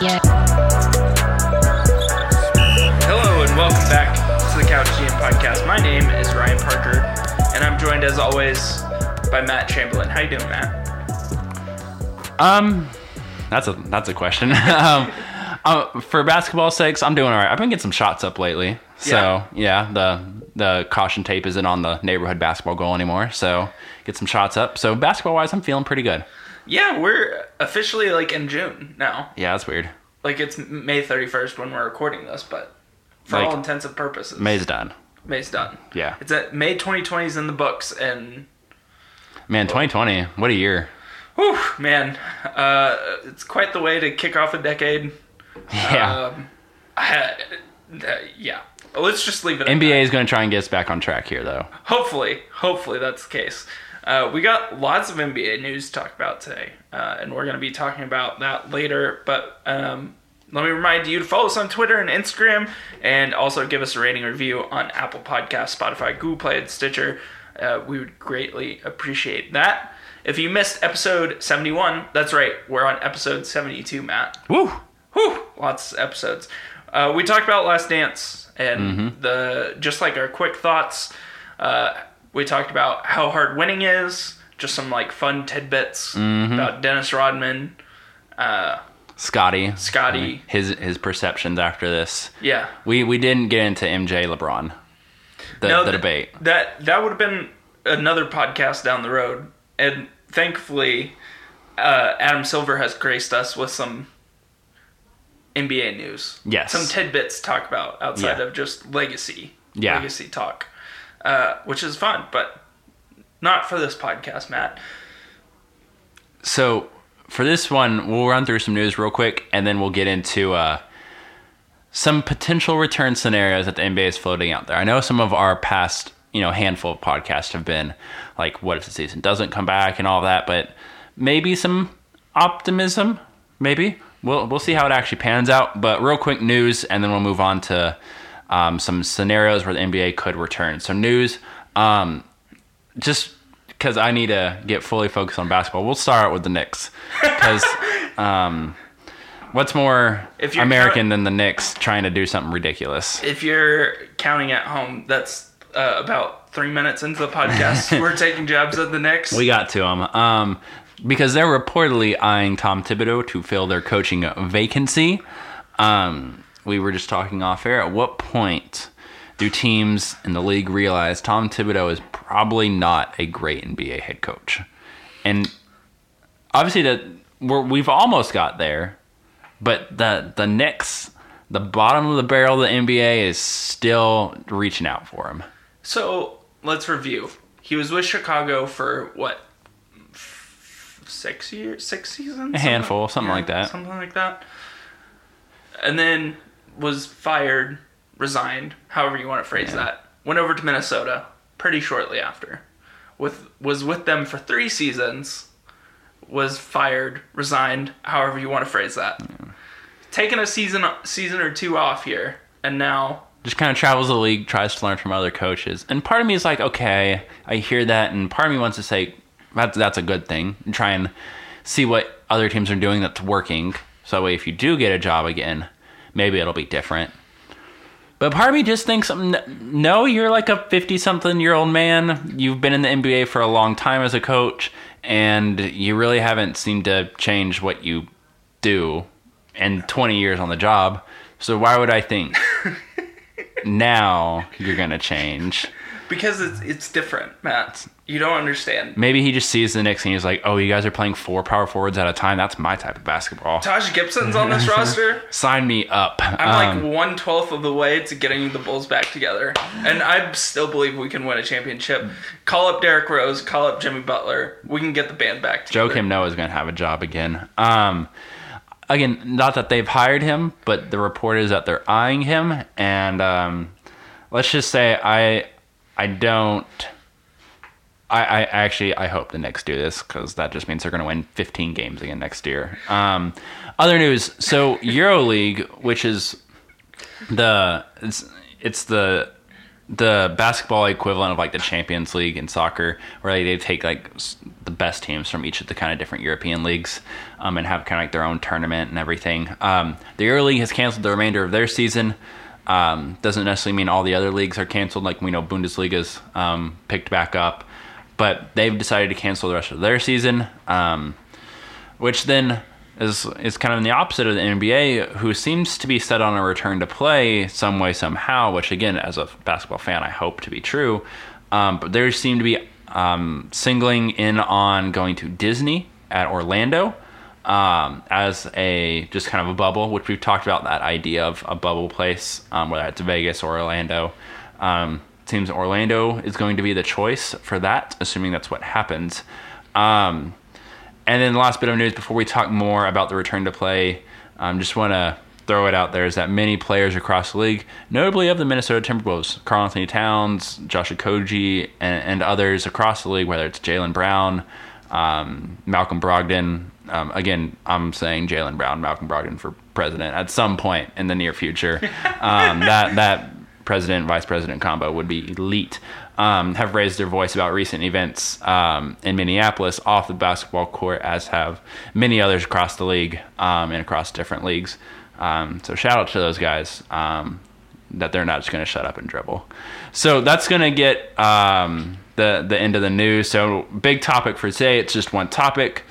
Yeah. Hello and welcome back to the Couch GM podcast. My name is Ryan Parker, and I'm joined as always by Matt Chamberlain. How you doing, Matt? Um, that's a that's a question. um, uh, for basketball sakes, I'm doing all right. I've been getting some shots up lately, so yeah. the the caution tape isn't on the neighborhood basketball goal anymore. So get some shots up. So basketball wise, I'm feeling pretty good. Yeah, we're officially like in June now. Yeah, that's weird. Like it's May 31st when we're recording this, but for Like, all intents and purposes, May's done. May's done. Yeah, It's at May 2020 is in the books, and man, 2020, what a year. whew, man, uh, it's quite the way to kick off a decade. Yeah, Um, I, uh, yeah. Let's just leave it. at NBA is going to try and get us back on track here, though. Hopefully, hopefully that's the case. Uh, we got lots of NBA news to talk about today, uh, and we're going to be talking about that later. But um, let me remind you to follow us on Twitter and Instagram, and also give us a rating review on Apple Podcasts, Spotify, Google Play, and Stitcher. Uh, we would greatly appreciate that. If you missed episode 71, that's right, we're on episode 72, Matt. Woo! Whew, lots of episodes. Uh, we talked about Last Dance and the just like our quick thoughts. Uh, we talked about how hard winning is, just some like fun tidbits about Dennis Rodman. Uh, Scotty, Scotty. his his perceptions after this. yeah, We we didn't get into MJ LeBron, the, No, the th- debate. that that would have been another podcast down the road, and thankfully, uh, Adam Silver has graced us with some NBA news. Yes. some tidbits to talk about outside Yeah. of just legacy. Yeah. legacy talk, uh, which is fun, but not for this podcast, Matt. So for this one, we'll run through some news real quick, and then we'll get into uh, some potential return scenarios that the NBA is floating out there. I know some of our past, you know, handful of podcasts have been like, "What if the season doesn't come back?" and all that, but maybe some optimism. Maybe we'll we'll see how it actually pans out. But real quick news, and then we'll move on to um, some scenarios where the NBA could return. So news. Um, just because I need to get fully focused on basketball, we'll start with the Knicks. Because um, what's more If you're American count- than the Knicks trying to do something ridiculous? If you're counting at home, that's uh, about three minutes into the podcast. We're taking jabs at the Knicks. We got to them. Um, because they're reportedly eyeing Tom Thibodeau to fill their coaching vacancy. Um, we were just talking off air. At what point do teams in the league realize Tom Thibodeau is probably not a great NBA head coach? And obviously, that we're, we've almost got there, but the the Knicks, the bottom of the barrel of the NBA, is still reaching out for him. So let's review. He was with Chicago for what? Six years, six seasons, A handful, something like that. something like that. And then was fired, resigned, however you want to phrase that. Went over to Minnesota pretty shortly after. With was with them for three seasons. Was fired, resigned, however you want to phrase that. Taking a season season or two off here, and now just kind of travels the league, tries to learn from other coaches. And part of me is like, okay, I hear that, and part of me wants to say that's that's a good thing. And try and see what other teams are doing that's working. So that way, if you do get a job again, maybe it'll be different. But part of me just thinks, no, you're like a 50 something year old man. You've been in the NBA for a long time as a coach, and you really haven't seemed to change what you do in 20 years on the job. So why would I think now you're going to change? Because it's it's different, Matt. You don't understand. Maybe he just sees the Knicks and he's like, oh, you guys are playing four power forwards at a time. That's my type of basketball. Taj Gibson's on this roster. Sign me up. I'm Um, like one twelfth of the way to getting the Bulls back together, and I still believe we can win a championship. Call up Derrick Rose, call up Jimmy Butler. We can get the band back Joe together. Kim Noah is going to have a job again. Um, again, not that they've hired him, but the report is that they're eyeing him. And um, let's just say I, I don't. I, I actually I hope the Knicks do this because that just means they're going to win 15 games again next year. Um, other news: so EuroLeague, which is the it's it's the the basketball equivalent of like the Champions League in soccer, where like, they take like the best teams from each of the kind of different European leagues um, and have kind of like their own tournament and everything. Um, the Euro League has canceled the remainder of their season. Um, doesn't necessarily mean all the other leagues are canceled. Like we know Bundesliga's um, picked back up, but they've decided to cancel the rest of their season. Um, which then is is kind of in the opposite of the NBA, who seems to be set on a return to play some way somehow. Which again, as a basketball fan, I hope to be true. Um, but they seem to be um, singling in on going to Disney at Orlando um, as a just kind of a bubble, which we've talked about that idea of a bubble place, um, whether it's Vegas or Orlando. Um, seems Orlando is going to be the choice for that, assuming that's what happens. Um, and then the last bit of news before we talk more about the return to play, um, just want to throw it out there is that many players across the league, notably of the Minnesota Timberwolves, Karl-Anthony Towns, Josh Okogie, and, and others across the league, whether it's Jaylen Brown, um, Malcolm Brogdon. Um, again, I'm saying Jaylen Brown, Malcolm Brogdon for president at some point in the near future. Um, that that president vice president combo would be elite. Um, have raised their voice about recent events um, in Minneapolis off the basketball court, as have many others across the league um, and across different leagues. Um, so shout out to those guys um, that they're not just going to shut up and dribble. So that's going to get um, the the end of the news. So big topic for today. It's just one topic.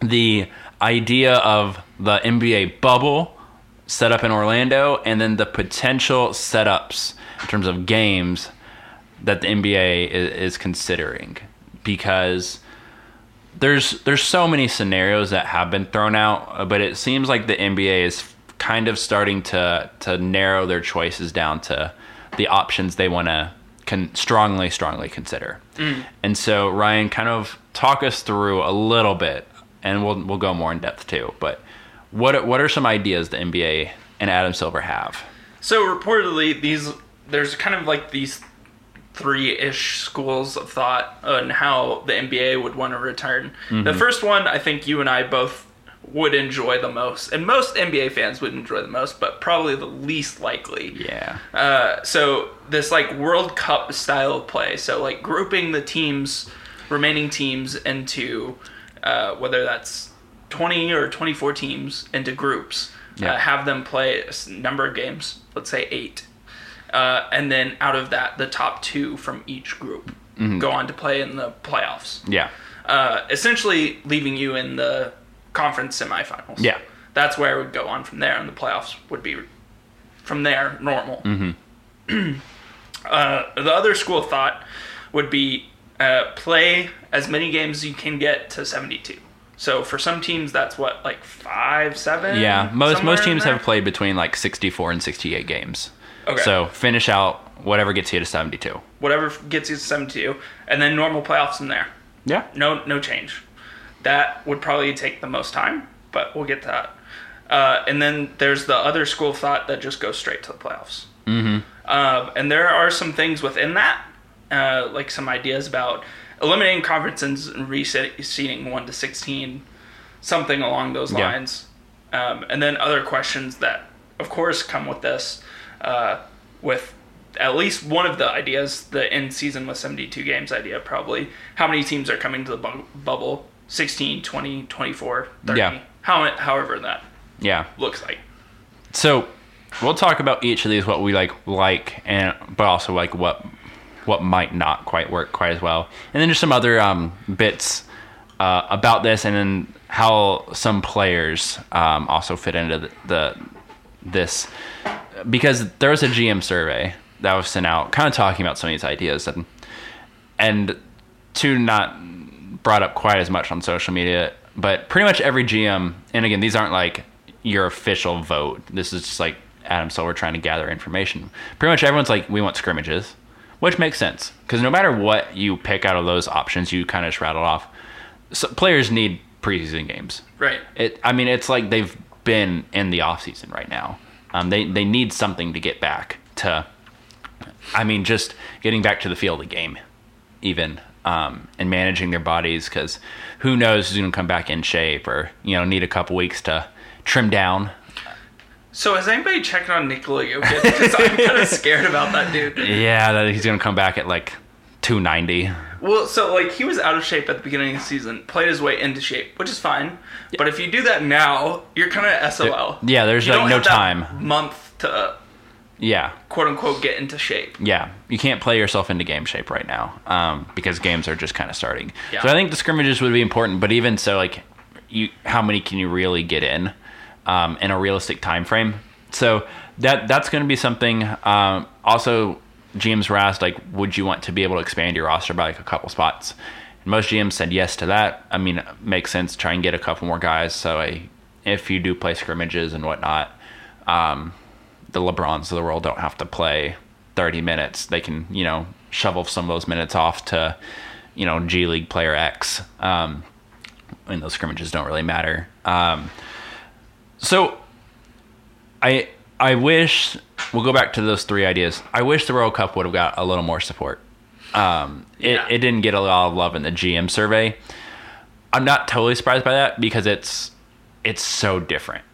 The idea of the NBA bubble set up in Orlando, and then the potential setups in terms of games that the NBA is, is considering, because there's there's so many scenarios that have been thrown out, but it seems like the NBA is kind of starting to to narrow their choices down to the options they want to con- strongly strongly consider. Mm. And so Ryan, kind of talk us through a little bit, and we'll we'll go more in depth too. But what are- what are some ideas the NBA and Adam Silver have? So reportedly, these there's kind of like these three-ish schools of thought on how the NBA would want to return. The first one, I think you and I both would enjoy the most, and most NBA fans would enjoy the most, but probably the least likely. Yeah. Uh, so this like World Cup style of play. So like grouping the teams, remaining teams into uh, whether that's twenty or twenty four teams into groups. Yeah. Uh, have them play a number of games. Let's say eight, uh, and then out of that, the top two from each group go on to play in the playoffs. Yeah. Uh, essentially, leaving you in the conference semifinals. Yeah. That's where it would go on from there, and the playoffs would be from there normal. uh, the other school of thought would be uh, play as many games as you can get to 72. So for some teams, that's what like five, seven. Yeah, most most teams have played between like 64 and 68 games. Okay. So finish out whatever gets you to 72. whatever gets you to 72, and then normal playoffs from there. Yeah. No, no change. That would probably take the most time, but we'll get to that. Uh, and then there's the other school of thought that just goes straight to the playoffs. Mm-hmm. Um, and there are some things within that, uh, like some ideas about eliminating conferences and reseeding one to sixteen, something along those Yeah. lines. Um, and then other questions that, of course, come with this, uh, with at least one of the ideas, the in season with 72 games idea, probably. How many teams are coming to the bu- bubble? 16, 20, 24, 30. Yeah. How, however that Yeah. looks like. So we'll talk about each of these, what we like, like, and but also like what what might not quite work quite as well, and then just some other um, bits uh, about this, and then how some players um, also fit into the, the this because there was a GM survey that was sent out, kind of talking about some of these ideas, and and two not brought up quite as much on social media, but pretty much every GM, and again, these aren't like your official vote. This is just like Adam Silver trying to gather information. Pretty much everyone's like, we want scrimmages, which makes sense because no matter what you pick out of those options, you kind of just rattled off. So players need preseason games. Right. It. I mean, it's like they've been in the off season right now. Um, they they need something to get back to. I mean, just getting back to the field of game, even um, and managing their bodies because who knows who's going to come back in shape or you know need a couple weeks to trim down. So has anybody checked on Nikola Jokic? Because I'm kind of scared about that dude. Yeah, that he's gonna come back at like 290. Well, so like he was out of shape at the beginning of the season, played his way into shape, which is fine. But if you do that now, you're kind of SOL. Yeah, there's You like no time. month to Yeah, quote unquote get into shape. yeah, you can't play yourself into game shape right now um, because games are just kind of starting. Yeah. So I think the scrimmages would be important, but even so, like, you how many can you really get in um, in a realistic time frame? So that that's going to be something. Um, also, GMs were asked like, would you want to be able to expand your roster by like a couple spots? And most GMs said yes to that. I mean, it makes sense. Try and get a couple more guys. So I, if you do play scrimmages and whatnot, um, the LeBrons of the world don't have to play 30 minutes. They can, you know, shovel some of those minutes off to, you know, G League player X. Um, and those scrimmages don't really matter. Um, so I I wish we'll go back to those three ideas. I wish the World Cup would have got a little more support. Um, it, Yeah. it didn't get a lot of love in the GM survey. I'm not totally surprised by that because it's it's so different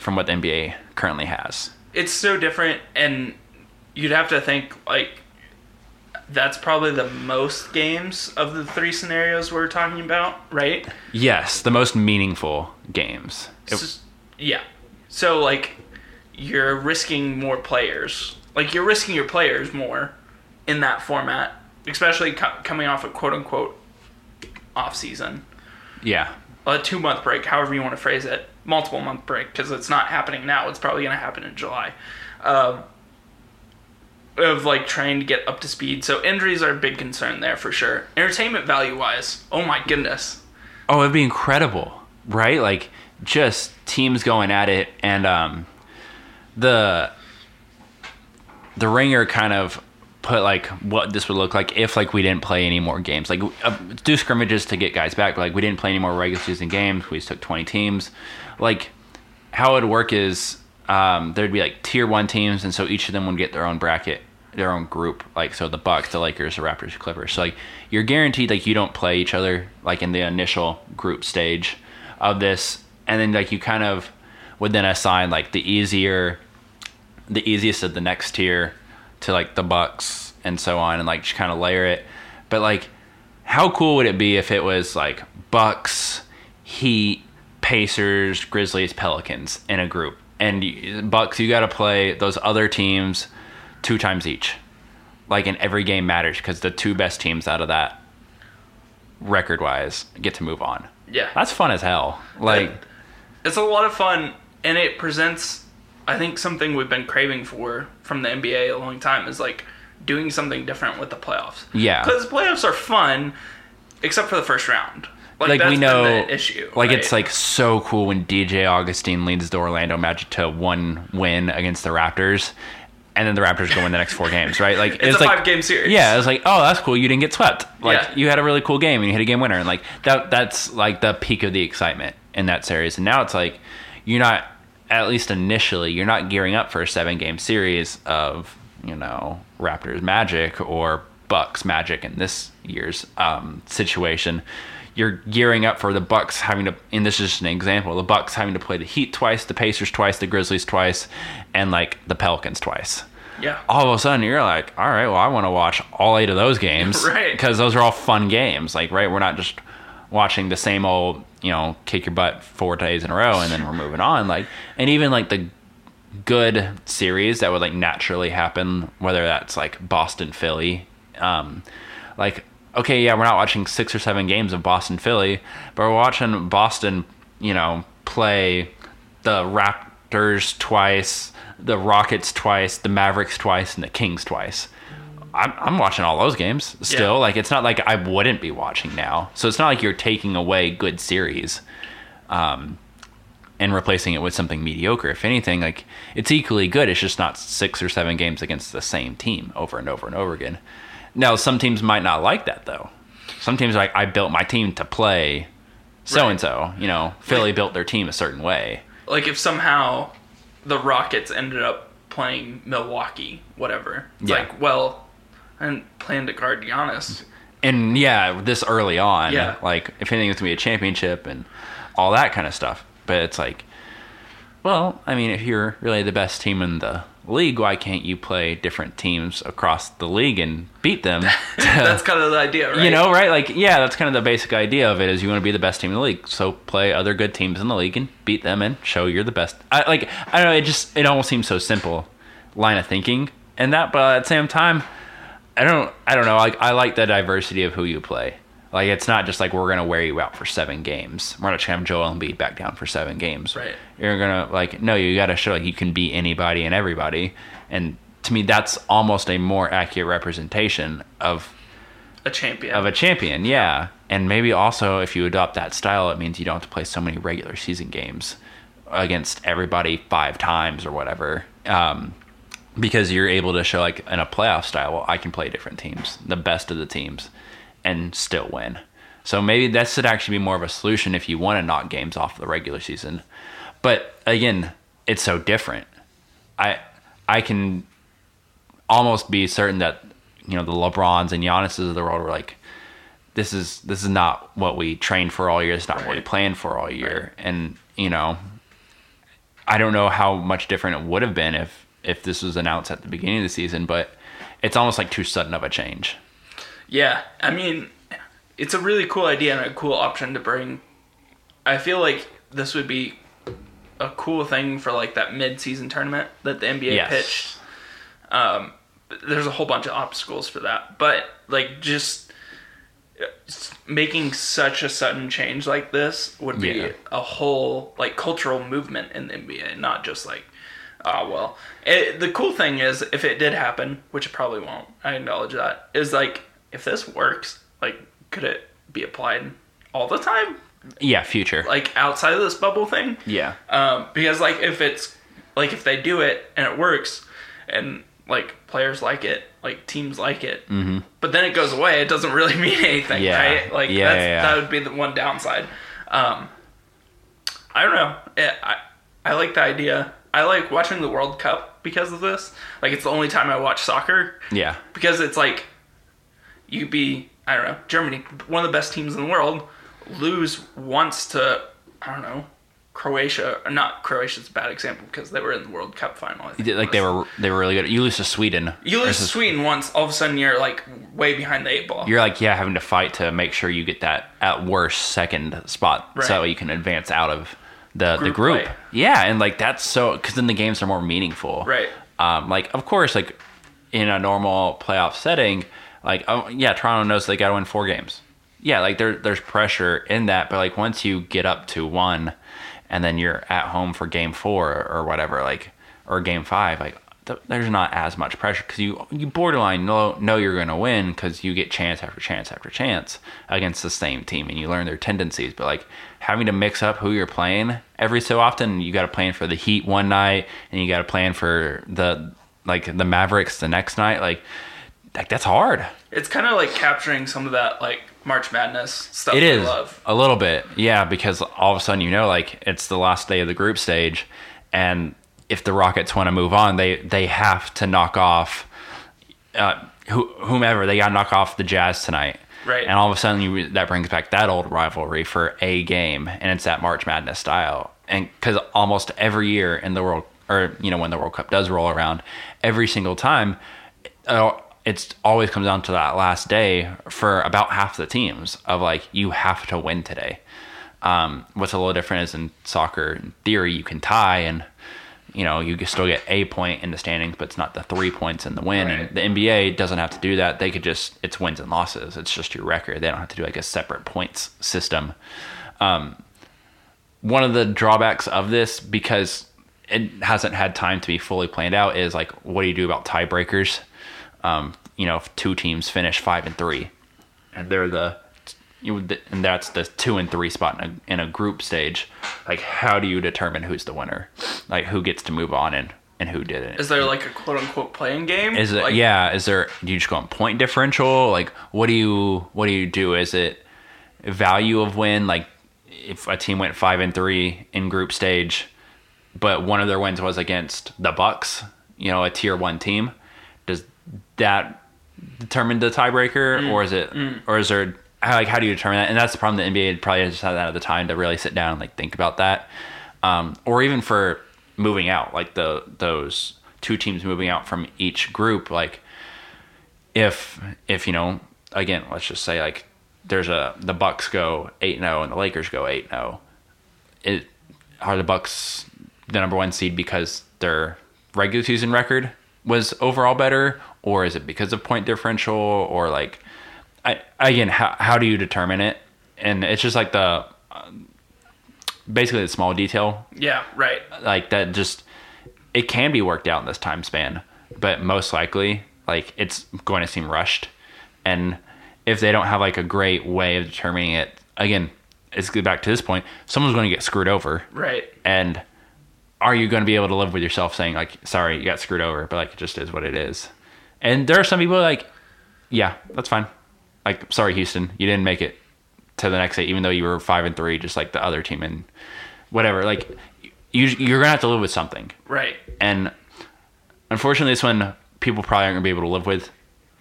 from what the NBA currently has. It's so different, and you'd have to think like that's probably the most games of the three scenarios we're talking about, right? Yes, the most meaningful games. It- S- yeah. So like you're risking more players. Like you're risking your players more in that format, especially co- coming off a quote unquote off season, yeah, a two month break, however you want to phrase it, multiple month break because it's not happening now. It's probably going to happen in July. Um, of like trying to get up to speed. So injuries are a big concern there for sure. Entertainment value wise, oh my goodness. Oh, it'd be incredible, right? Like just teams going at it, and um, the the ringer kind of put like what this would look like if like we didn't play any more games, like uh, do scrimmages to get guys back, but like we didn't play any more regular season games. We just took twenty teams. Like how it would work is um, there'd be like tier one teams, and so each of them would get their own bracket, their own group. Like so, the Bucks, the Lakers, the Raptors, the Clippers. So like you're guaranteed like you don't play each other like in the initial group stage of this, and then like you kind of would then assign like the easier, the easiest of the next tier to like the Bucks and so on, and like just kind of layer it. But like, how cool would it be if it was like Bucks, Heat, Pacers, Grizzlies, Pelicans in a group, and you- Bucks, you got to play those other teams two times each. Like, and every game matters because the two best teams out of that, record wise, get to move on. Yeah. That's fun as hell. Like, it's a lot of fun and it presents i think something we've been craving for from the nba a long time is like doing something different with the playoffs Yeah. because playoffs are fun except for the first round like, like we know the issue like right? it's like so cool when DJ Augustin leads the Orlando Magic to one win against the Raptors and then the Raptors go win the next four games, right? Like it's, a like five game series Yeah, it was like, oh, that's cool. You didn't get swept. Like Yeah. you had a really cool game and you hit a game winner, and like that. That's like the peak of the excitement in that series. And now it's like you're not, at least initially, you're not gearing up for a seven game series of you know Raptors Magic or Bucks Magic in this year's um, situation. You're gearing up for the Bucks having to, and this is just an example, the Bucks having to play the Heat twice, the Pacers twice, the Grizzlies twice, and like the Pelicans twice yeah all of a sudden you're like, all right, well, I want to watch all eight of those games, Right. Because those are all fun games, like right. We're not just watching the same old, you know, kick your butt four days in a row and then we're moving on. Like, and even like the good series that would like naturally happen, whether that's like Boston, Philly, um, like okay, yeah, we're not watching six or seven games of Boston, Philly, but we're watching Boston, you know, play the Raptors twice, the Rockets twice, the Mavericks twice, and the Kings twice. I'm, I'm watching all those games still. Yeah. Like, it's not like I wouldn't be watching now. So it's not like you're taking away good series um, and replacing it with something mediocre. If anything, like, it's equally good. It's just not six or seven games against the same team over and over and over again. Now, some teams might not like that, though. Some teams are like, I built my team to play so and so. You know, Philly built their team a certain way. like if somehow the rockets ended up playing milwaukee whatever it's Yeah. like well i didn't plan to guard Giannis. and yeah, this early on, Yeah. like if anything, it's gonna be a championship and all that kind of stuff. But it's like, well, I mean, if you're really the best team in the league, why can't you play different teams across the league and beat them? That's kind of the idea, right? you know, right? Like, yeah, that's kind of the basic idea of it. Is you want to be the best team in the league, so play other good teams in the league and beat them and show you're the best. I like, I don't know. It just it almost seems so simple line of thinking and that, but at the same time, I don't, I don't know. Like, I like the diversity of who you play. Like, it's not just like we're gonna wear you out for seven games. We're not trying to have Joel Embiid back down for seven games. Right. You're gonna like no, you got to show like you can beat anybody and everybody. And to me, that's almost a more accurate representation of a champion. of a champion, yeah. And maybe also if you adopt that style, it means you don't have to play so many regular season games against everybody five times or whatever. Um, because you're able to show like in a playoff style, well, I can play different teams, the best of the teams, and still win. So maybe that should actually be more of a solution if you want to knock games off the regular season. But again, it's so different. I I can almost be certain that you know the LeBrons and Giannis's of the world were like, this is this is not what we trained for all year. It's not what we planned for all year. And you know, I don't know how much different it would have been if if this was announced at the beginning of the season, but it's almost like too sudden of a change. Yeah, I mean, it's a really cool idea and a cool option to bring. I feel like this would be a cool thing for like that mid-season tournament that the NBA Yes. pitched. Um, there's a whole bunch of obstacles for that, but like just uh, making such a sudden change like this would be Yeah. a whole like cultural movement in the NBA, not just like, oh well. It, the cool thing is, if it did happen, which it probably won't, I acknowledge that, is like if this works, like could it be applied all the time, Yeah, future. like outside of this bubble thing? yeah. Um, because like if it's like if they do it and it works, and like players like it, like teams like it, mm-hmm. but then it goes away, it doesn't really mean anything, Yeah. right? Like Yeah, that's, yeah, that would be the one downside. Um, I don't know. It, I I like the idea. I like watching the World Cup because of this. Like it's the only time I watch soccer Yeah. because it's like you could be I don't know Germany, one of the best teams in the world, lose once to I don't know Croatia. Or not Croatia's a bad example because they were in the World Cup final. Like they were they were really good. You lose to Sweden. You lose to Sweden once, all of a sudden you're like way behind the eight ball. You're like, yeah, having to fight to make sure you get that at worst second spot, Right. so you can advance out of the the Group group. play. Yeah, and like that's so because then the games are more meaningful. Right. Um, like of course, like in a normal playoff setting, like oh yeah, Toronto knows they got to win four games. Yeah, like there there's pressure in that, but like once you get up to one, and then you're at home for game four or whatever, like or game five, like th- there's not as much pressure because you you borderline know know you're going to win because you get chance after chance after chance against the same team and you learn their tendencies. But like having to mix up who you're playing every so often, you got to plan for the Heat one night and you got to plan for the like the Mavericks the next night. Like like that's hard. It's kind of like capturing some of that like March Madness stuff. It is love. a little bit, yeah, because all of a sudden you know, like it's the last day of the group stage, and if the Rockets want to move on, they they have to knock off uh, who, whomever they got to knock off the Jazz tonight, Right. And all of a sudden you that brings back that old rivalry for a game, and it's that March Madness style, and because almost every year in the world, or you know when the World Cup does roll around, every single time. It's always comes down to that last day for about half the teams of like you have to win today. Um, what's a little different is in soccer, in theory, you can tie and you know you still get a point in the standings, but it's not the three points in the win. Right. And the NBA doesn't have to do that. They could just it's wins and losses. It's just your record. They don't have to do like a separate points system. Um, one of the drawbacks of this because it hasn't had time to be fully planned out is like what do you do about tiebreakers? Um, you know, if two teams finish five and three, and they're the you and that's the two and three spot in a, in a group stage. Like, how do you determine who's the winner? Like, who gets to move on and and who didn't? Is there like a quote unquote play-in game? Is it like, yeah? Is there? Do you just go on point differential? Like, what do you what do you do? Is it value of win? Like, if a team went five and three in group stage, but one of their wins was against the Bucks, you know, a tier one team, does that determine the tiebreaker, mm, or is it, mm. or is there? How- Like, how do you determine that? And that's the problem. The NBA probably just had that at the time to really sit down and like think about that, um, or even for moving out, like the those two teams moving out from each group. Like if if you know, again, let's just say like there's a the Bucks go eight zero and the Lakers go eight zero. It are the Bucks the number one seed because their regular season record was overall better, or is it because of point differential, or like, I again, how how do you determine it? And it's just like the um, basically the small detail, Yeah, right. like that. Just it can be worked out in this time span, but most likely, like it's going to seem rushed, and if they don't have like a great way of determining it, again, it's back to this point. Someone's going to get screwed over Right. and are you going to be able to live with yourself saying like sorry you got screwed over but like it just is what it is and there are some people like yeah that's fine like sorry houston you didn't make it to the next eight even though you were five and three just like the other team and whatever. Like you, you're gonna have to live with something. Right. and unfortunately this one people probably aren't gonna be able to live with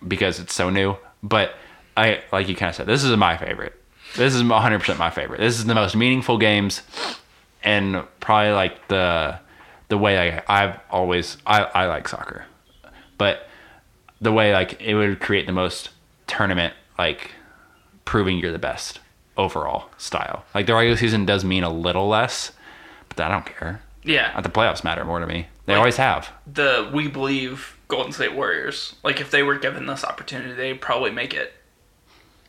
because it's so new. But i like you kind of said this is my favorite. This is 100% my favorite. This is the most meaningful games and probably like the the way I, i've always I, I like soccer. But the way like it would create the most tournament like proving you're the best overall style like the regular season does mean a little less but i don't care Yeah. the playoffs matter more to me they Like- always have The we believe Golden State Warriors. Like if they were given this opportunity, they'd probably make it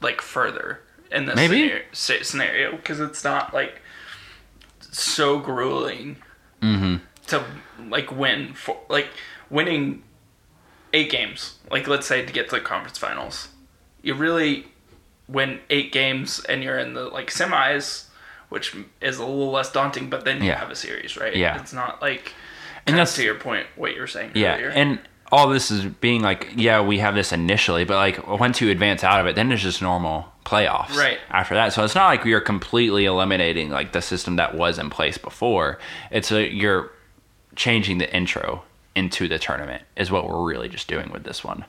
like further in this Maybe. scenario- scenario because it's not like so grueling mm-hmm. to like win for like winning eight games. Like let's say to get to the conference finals, you really win eight games and you're in the like semis, which is a little less daunting. But then you Yeah. have a series, right? Yeah. it's not like. And that's to your point. What you were saying Yeah, earlier. and all this is being like, yeah, we have this initially, but like once you advance out of it, then it's just normal playoffs. Right. After that, so it's not like you're completely eliminating like the system that was in place before. It's a you're changing the intro into the tournament is what we're really just doing with this one.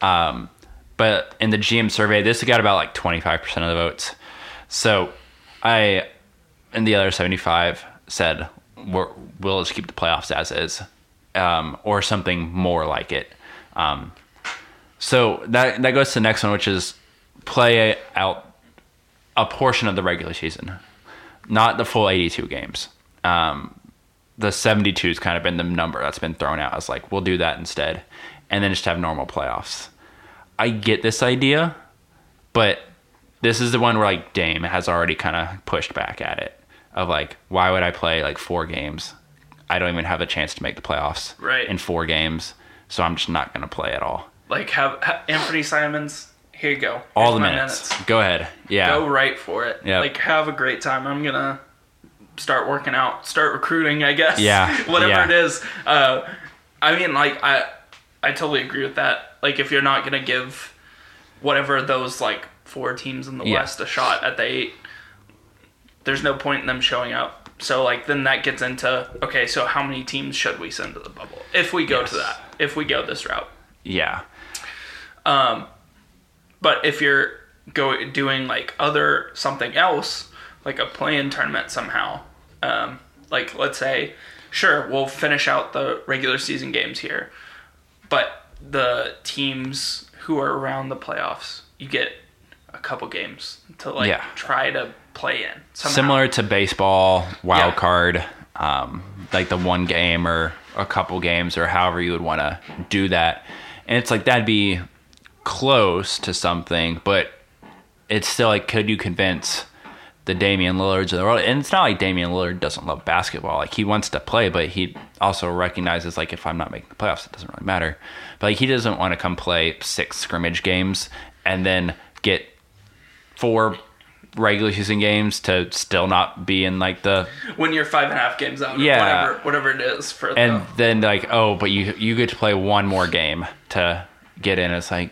Um, but in the GM survey, this got about like 25% of the votes. So I, and the other 75 said, we're, we'll just keep the playoffs as is, um, or something more like it. Um, so that, that goes to the next one, which is play out a portion of the regular season, not the full 82 games. Um, the 72 has kind of been the number that's been thrown out as like, we'll do that instead. And then just have normal playoffs. I get this idea, but this is the one where like Dame has already kind of pushed back at it of like, why would I play like four games? I don't even have a chance to make the playoffs Right. in four games, so I'm just not going to play at all. like have, ha Anfernee Simons. Here you go. All Here's the my minutes. Go ahead. Yeah. Go right for it. Yeah. Like have a great time. I'm gonna start working out, start recruiting. I guess. Yeah, Whatever yeah. it is. Uh, I mean, like I, I totally agree with that. Like if you're not gonna give whatever those like four teams in the Yeah. West a shot at the eight, there's no point in them showing up. So like then that gets into okay, so how many teams should we send to the bubble if we go to that? If we go this route. Yeah. Um, but if you're go doing like other something else, like a play-in tournament somehow, um, like let's say, sure, we'll finish out the regular season games here, but the teams who are around the playoffs, you get a couple games to like Yeah. try to play in. Somehow. Similar to baseball, wild Yeah. card, um, like the one game or a couple games or however you would want to do that. And it's like that'd be close to something, but it's still like, could you convince the Damian Lillards of the world? And it's not like Damian Lillard doesn't love basketball. Like he wants to play, but he also recognizes like if I'm not making the playoffs, it doesn't really matter. But like he doesn't want to come play six scrimmage games and then get four regular season games to still not be in like the when you're five and a half games out, or Yeah. whatever, whatever it is for and the, then like oh but you you get to play one more game to get in it's like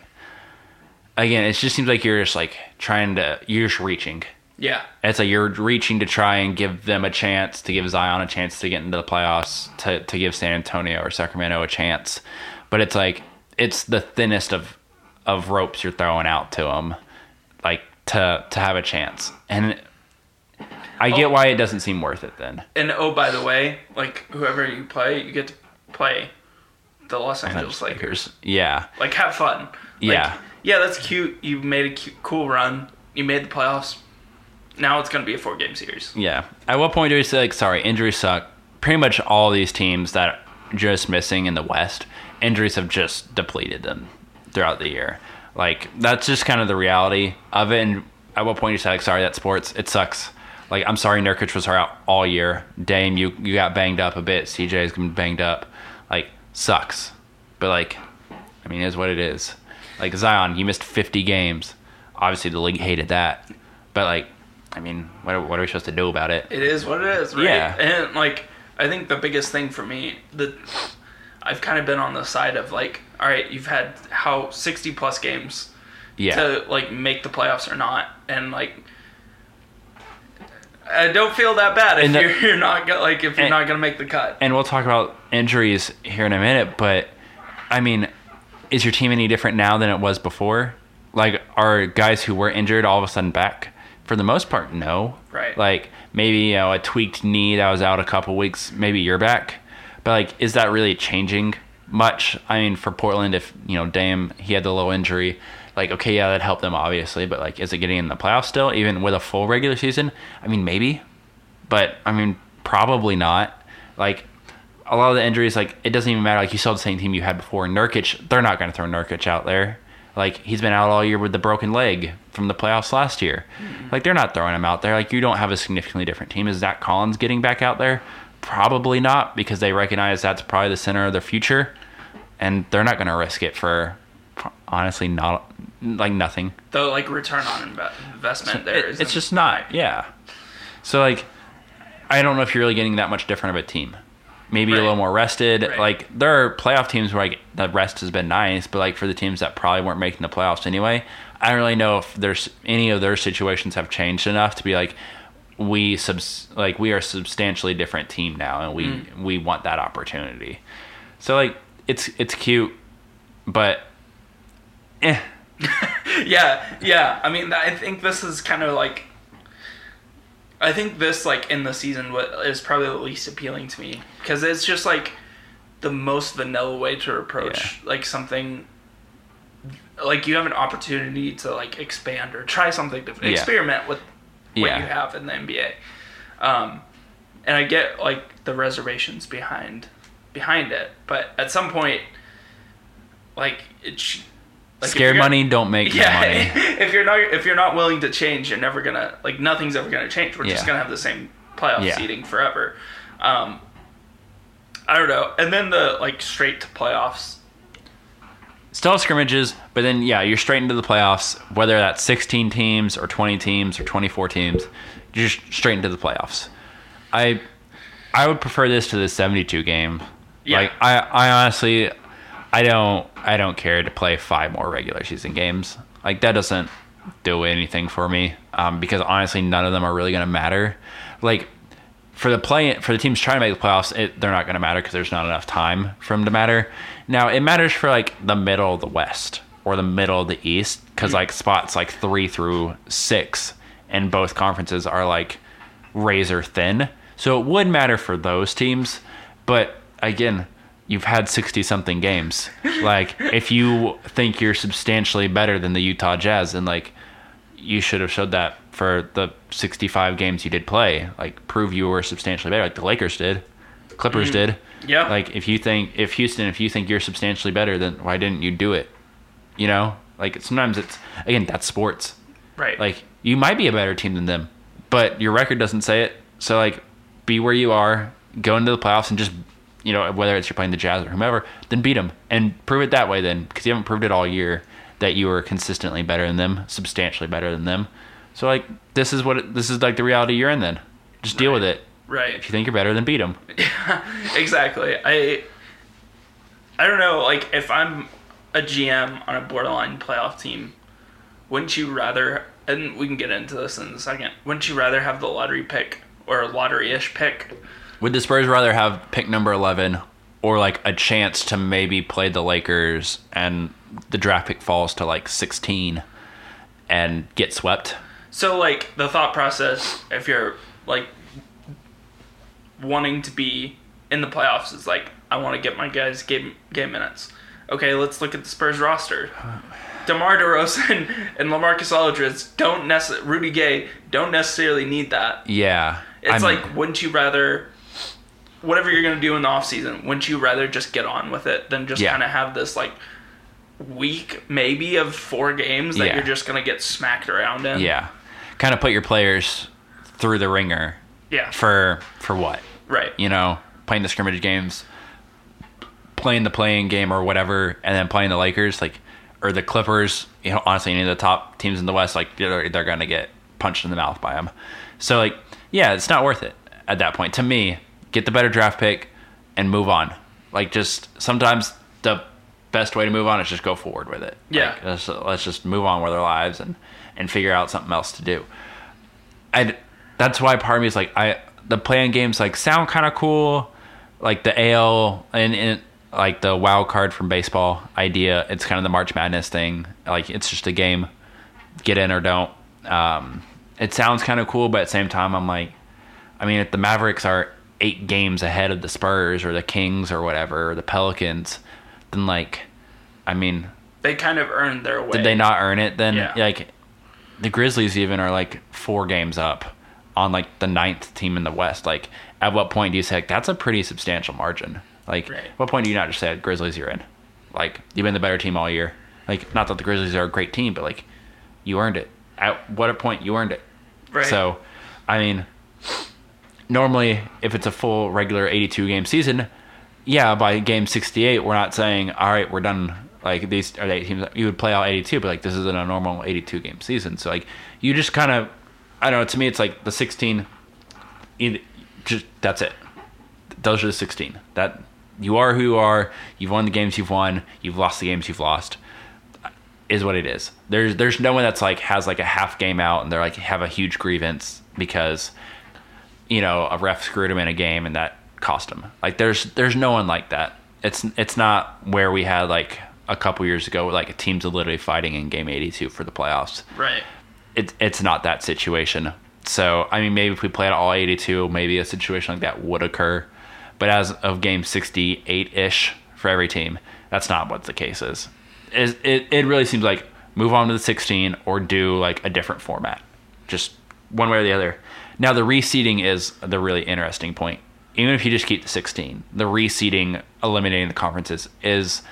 again it just seems like you're just like trying to you're just reaching yeah, it's like you're reaching to try and give them a chance to give zion a chance to get into the playoffs to, to give san antonio or sacramento a chance but it's like it's the thinnest of of ropes you're throwing out to them like to to have a chance and I get Oh. why it doesn't seem worth it then. And oh, by the way, like whoever you play, you get to play the Los Angeles Lakers. Yeah. Like, have fun. Like, Yeah. Yeah, that's cute. You made a cute, cool run. You made the playoffs. Now it's going to be a four game series. Yeah. At what point do we say like, sorry, injuries suck? Pretty much all these teams that are just missing in the West, injuries have just depleted them throughout the year. Like that's just kind of the reality of it. And at what point do you say like, sorry, that's sports. It sucks. Like I'm sorry, Nurkic was out all year. Dame, you you got banged up a bit. CJ's been banged up. Like sucks. But like, I mean, it is what it is. Like Zion, you missed 50 games. Obviously, the league hated that. But like, I mean, what are, what are we supposed to do about it? It is what it is, right? Yeah. And like, I think the biggest thing for me, the I've kind of been on the side of like, all right, you've had how sixty plus games Yeah. to like make the playoffs or not, and like. I don't feel that bad if the- you're, you're not go- like if you're And- not gonna make the cut. and we'll talk about injuries here in a minute, but I mean, is your team any different now than it was before? Like, are guys who were injured all of a sudden back? For the most part, no. Right. Like, maybe, you know, a tweaked knee that was out a couple weeks, maybe you're back. But, like, is that really changing much? I mean, for Portland, if, you know, Dame, he had the low injury, like, okay, yeah, that helped them, obviously, but, like, is it getting in the playoffs still, even with a full regular season? I mean, maybe but I mean, probably not. Like a lot of the injuries, like it doesn't even matter. Like you saw the same team you had before. Nurkic, they're not going to throw Nurkic out there. Like he's been out all year with the broken leg from the playoffs last year. Hmm. Like they're not throwing him out there. Like you don't have a significantly different team. Is Zach Collins getting back out there? Probably not because they recognize that's probably the center of their future, and they're not going to risk it for honestly not like nothing. The like return on inve- investment there It- is it's just not. Yeah. So like, I don't know if you're really getting that much different of a team. Maybe Right. a little more rested. Right. Like there are playoff teams where like the rest has been nice, but like for the teams that probably weren't making the playoffs anyway, I don't really know if there's any of their situations have changed enough to be like we subs like we are a substantially different team now, and we Mm. we want that opportunity. So like it's it's cute, but eh. yeah, yeah. I mean, I think this is kind of like. I think this, like in the season, what is probably the least appealing to me because it's just like the most vanilla way to approach like something. Like you have an opportunity to like expand or try something different, Yeah. experiment with what Yeah. you have in the NBA. Um, and I get like the reservations behind behind it, but at some point, like it. Sh- like, if Scared money don't make yeah, money. if you're not if you're not willing to change, you're never gonna like nothing's ever gonna change. We're just gonna have the same playoff Yeah. seeding forever. Um, I don't know. And then the like straight to playoffs. still have scrimmages, but then yeah, you're straight into the playoffs. Whether that's 16 teams or 20 teams or 24 teams, you're just straight into the playoffs. I I would prefer this to the 72 game. Yeah. Like I I honestly I don't I don't care to play five more regular season games. Like that doesn't do anything for me um, because honestly none of them are really going to matter. Like for the play for the teams trying to make the playoffs, it, they're not going to matter because there's not enough time for them to matter. Now it matters for like the middle of the West or the middle of the East because like spots like three through six in both conferences are like razor thin. So it would matter for those teams, but again, you've had 60 something games. Like if you think you're substantially better than the Utah Jazz and like you should have showed that for the 65 games you did play. Like prove you were substantially better like the Lakers did. Clippers mm. did. Yeah. Like if you think if Houston if you think you're substantially better then why didn't you do it? You know? Like sometimes it's again that's sports. Right. Like you might be a better team than them, but your record doesn't say it. So like be where you are, go into the playoffs and just you know whether it's you're playing the Jazz or whomever, then beat them and prove it that way then because you haven't proved it all year that you were consistently better than them, substantially better than them. So like this is what it, this is like the reality you're in then. Just deal with it. right. If you think you're better, then beat them. Yeah, exactly. I I don't know, like if I'm a GM on a borderline playoff team, wouldn't you rather and we can get into this in a second, wouldn't you rather have the lottery pick or a lottery ish pick? Would the Spurs rather have pick number 11 or like a chance to maybe play the Lakers and the draft pick falls to like 16 and get swept? So like the thought process if you're like wanting to be in the playoffs is like I want to get my guys game game minutes. Okay, let's look at the Spurs roster. DeMar DeRozan and LaMarcus Aldridge don't necessarily Rudy Gay don't necessarily need that. Yeah. It's I'm- like wouldn't you rather whatever you're gonna do in the off season, wouldn't you rather just get on with it than just Yeah. kind of have this like week maybe of four games that Yeah. you're just gonna get smacked around in? yeah. Kind of put your players through the ringer Yeah. for for what? Right. You know, playing the scrimmage games, playing the play-in game or whatever, and then playing the Lakers, like or the Clippers. You know, honestly, any of the top teams in the West, like they're, they're gonna get punched in the mouth by them. So like, yeah, it's not worth it at that point. To me, get the better draft pick and move on. Like, just sometimes the best way to move on is just go forward with it. Yeah. Like, let's, let's just move on with our lives and and figure out something else to do. I that's why part of me is like I the play-in games like sound kind of cool, like the AL and, and like the wild card from baseball idea. It's kind of the March Madness thing. Like it's just a game, get in or don't. Um, it sounds kind of cool, but at the same time, I'm like, I mean, if the Mavericks are eight games ahead of the Spurs or the Kings or whatever, or the Pelicans, then like, I mean, They kind of earned their way. did they not earn it then? Yeah. Like the Grizzlies even are like four games up on like the ninth team in the West. Like at what point do you say like, that's a pretty substantial margin? Like Right. what point do you not just say Grizzlies you're in? Like you've been the better team all year. Like not that the Grizzlies are a great team, but like you earned it. At what point you earned it? Right. So, I mean, normally if it's a full regular 82 game season, yeah, by game 68, we're not saying, all right, we're done. Like these are the eight teams. You would play all 82, but like this isn't a normal 82 game season. So like you just kind of, I don't know. To me, it's like the 16. Either, just that's it. Those are the 16. That you are who you are. You've won the games you've won. You've lost the games you've lost is what it is. There's there's no one that's like has like a half game out and they're like have a huge grievance because you know a ref screwed him in a game and that cost him. Like there's there's no one like that. It's it's not where we had like a couple years ago where like teams are literally fighting in game 82 for the playoffs. Right. It, it's not that situation. So I mean maybe if we played all 82 maybe a situation like that would occur. But as of game 68 ish for every team, that's not what the case is. Is it, it really seems like move on to the 16 or do like a different format. Just one way or the other. Now the reseeding is the really interesting point. Even if you just keep the 16, the reseeding eliminating the conferences is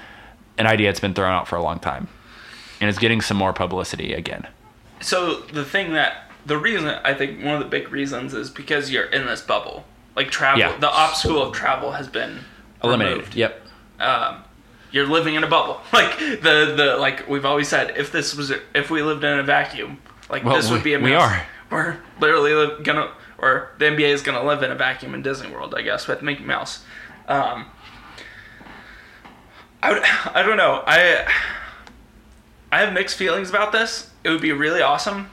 an idea that's been thrown out for a long time. And it's getting some more publicity again. So the thing that the reason I think one of the big reasons is because you're in this bubble. Like travel, Yeah. the obstacle of travel has been Eliminated. removed. Yep. um, you're living in a bubble. Like the the like we've always said, if this was if we lived in a vacuum, like Well, this would be a we- we are. We're literally gonna or the NBA is gonna live in a vacuum in Disney World, I guess, with Mickey Mouse. Um, I would, I don't know. I I have mixed feelings about this. It would be really awesome,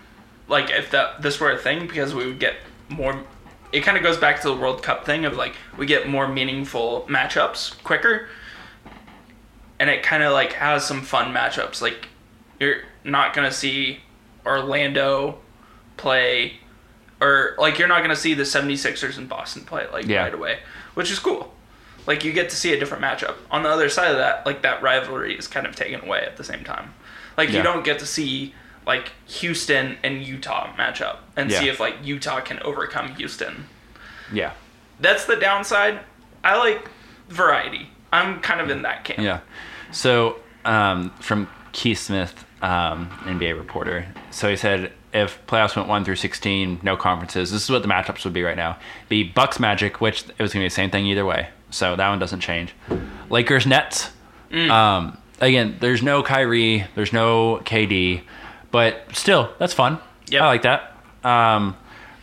like if that this were a thing, because we would get more. It kind of goes back to the World Cup thing of like we get more meaningful matchups quicker, and it kind of like has some fun matchups. Like you're not gonna see Orlando play, or like you're not gonna see the 76ers in Boston play like Yeah. right away, which is cool. Like you get to see a different matchup. On the other side of that, like that rivalry is kind of taken away at the same time. Like Yeah. you don't get to see like Houston and Utah match up and see if like Utah can overcome Houston. Yeah. That's the downside. I like variety. I'm kind of in that camp. Yeah. So um, from Keith Smith, um, NBA reporter. So he said if playoffs went one through sixteen, no conferences. This is what the matchups would be right now. Be Bucks Magic, which it was gonna be the same thing either way. So that one doesn't change. Lakers Nets. Um, again, there's no Kyrie, there's no KD, but still that's fun. Yeah, I like that. Um,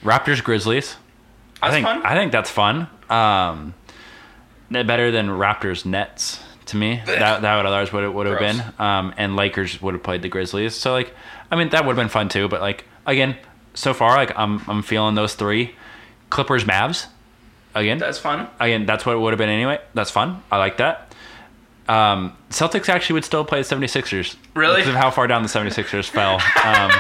Raptors Grizzlies. I think fun. I think that's fun. Um, better than Raptors Nets to me. That that would otherwise would it would have been. Um, and Lakers would have played the Grizzlies. So like, I mean, that would have been fun too. But like again, so far like I'm I'm feeling those three. Clippers Mavs. Again, That's fun. again, that's what it would have been anyway. That's fun. I like that. Um, Celtics actually would still play the 76ers. Really? Because of how far down the 76ers fell. Um,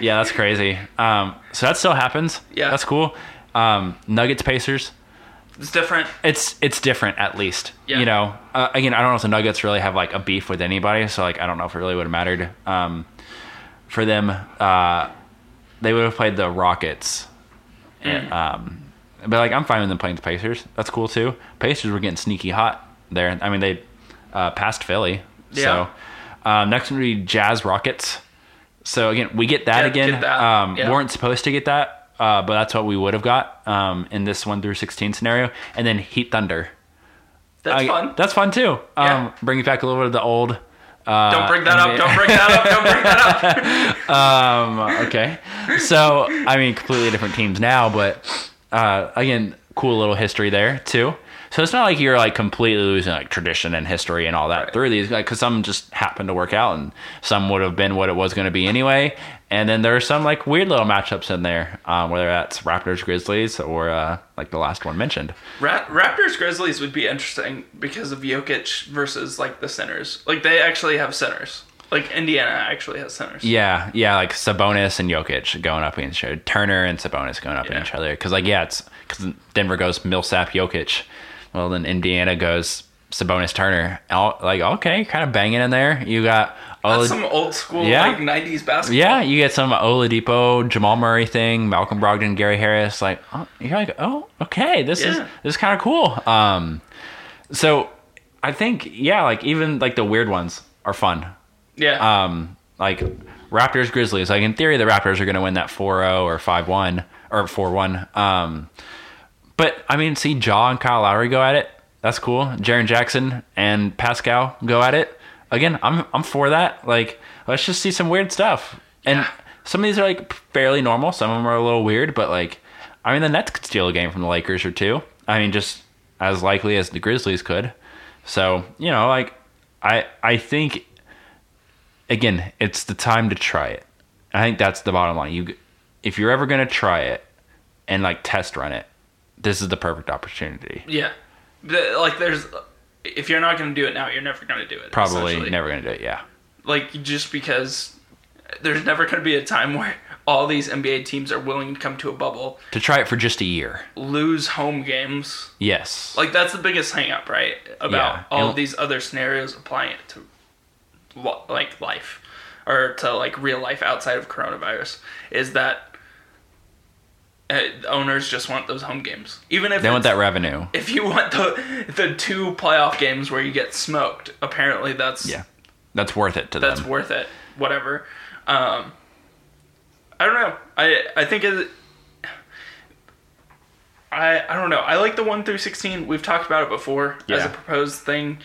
yeah, that's crazy. Um, so that still happens. Yeah. That's cool. Um, Nuggets Pacers. It's different. It's it's different at least. Yeah. You know, uh, again, I don't know if the Nuggets really have like a beef with anybody, so like I don't know if it really would have mattered um, for them. Uh, they would have played the Rockets, and, um, but like I'm fine with them playing the Pacers. That's cool too. Pacers were getting sneaky hot there. I mean, they uh, passed Philly. Yeah. So um, next one would be Jazz Rockets. So again, we get that again. get that. Um, Yeah. Weren't supposed to get that, uh, but that's what we would have got um, in this one through sixteen scenario. And then Heat Thunder. That's fun. That's fun too. Um, Yeah. Bringing back a little bit of the old. Uh, don't bring that up. Don't bring that up. Don't bring that up. um, okay. So, I mean, completely different teams now, but uh, again, cool little history there too. So it's not like you're like completely losing like tradition and history and all that Right. through these, like because some just happened to work out and some would have been what it was going to be anyway. And then there are some like weird little matchups in there, um, whether that's Raptors Grizzlies or uh, like the last one mentioned. Ra- Raptors Grizzlies would be interesting because of Jokic versus like the centers. Like they actually have centers. Like Indiana actually has centers. Yeah, yeah, like Sabonis and Jokic going up against each other. Turner and Sabonis going up Yeah. against each other. Because, like, yeah, it's because Denver goes Millsap Jokic. Well, then Indiana goes Sabonis Turner. All, like, okay, kind of banging in there. You got. That's some old school Yeah. like '90s basketball. yeah, you get some Oladipo, Jamal Murray thing, Malcolm Brogdon, Gary Harris. Like, oh, you're like, oh, okay, this is this is kind of cool. Um, so I think, yeah, like even like the weird ones are fun Yeah. um, like Raptors Grizzlies. Like in theory, the Raptors are going to win that 4-0 or 5-1 or 4-1. Um, but I mean, see Ja and Kyle Lowry go at it. That's cool. Jaren Jackson and Pascal go at it. Again, I'm I'm for that. Like, let's just see some weird stuff. And Yeah. some of these are like fairly normal. Some of them are a little weird, but like, I mean, the Nets could steal a game from the Lakers or two. I mean, just as likely as the Grizzlies could. So you know, like, I I think again, it's the time to try it. I think that's the bottom line. You, if you're ever gonna try it and like test run it, this is the perfect opportunity. yeah. The- like there's if you're not going to do it now, you're never going to do it. Probably never gonna do it. Yeah, Like just because there's never going to be a time where all these NBA teams are willing to come to a bubble, to try it for just a year. lose home games. Yes. Like that's the biggest hang up, right? About Yeah, all and- these other scenarios applying it to like life or to like real life outside of coronavirus is that owners just want those home games. Even if they want that revenue. if you want the the two playoff games where you get smoked, apparently that's Yeah, that's worth it to that's them. That's worth it. Whatever. Um, I don't know. I I think it. I I don't know. I like the one through sixteen. We've talked about it before as a proposed thing.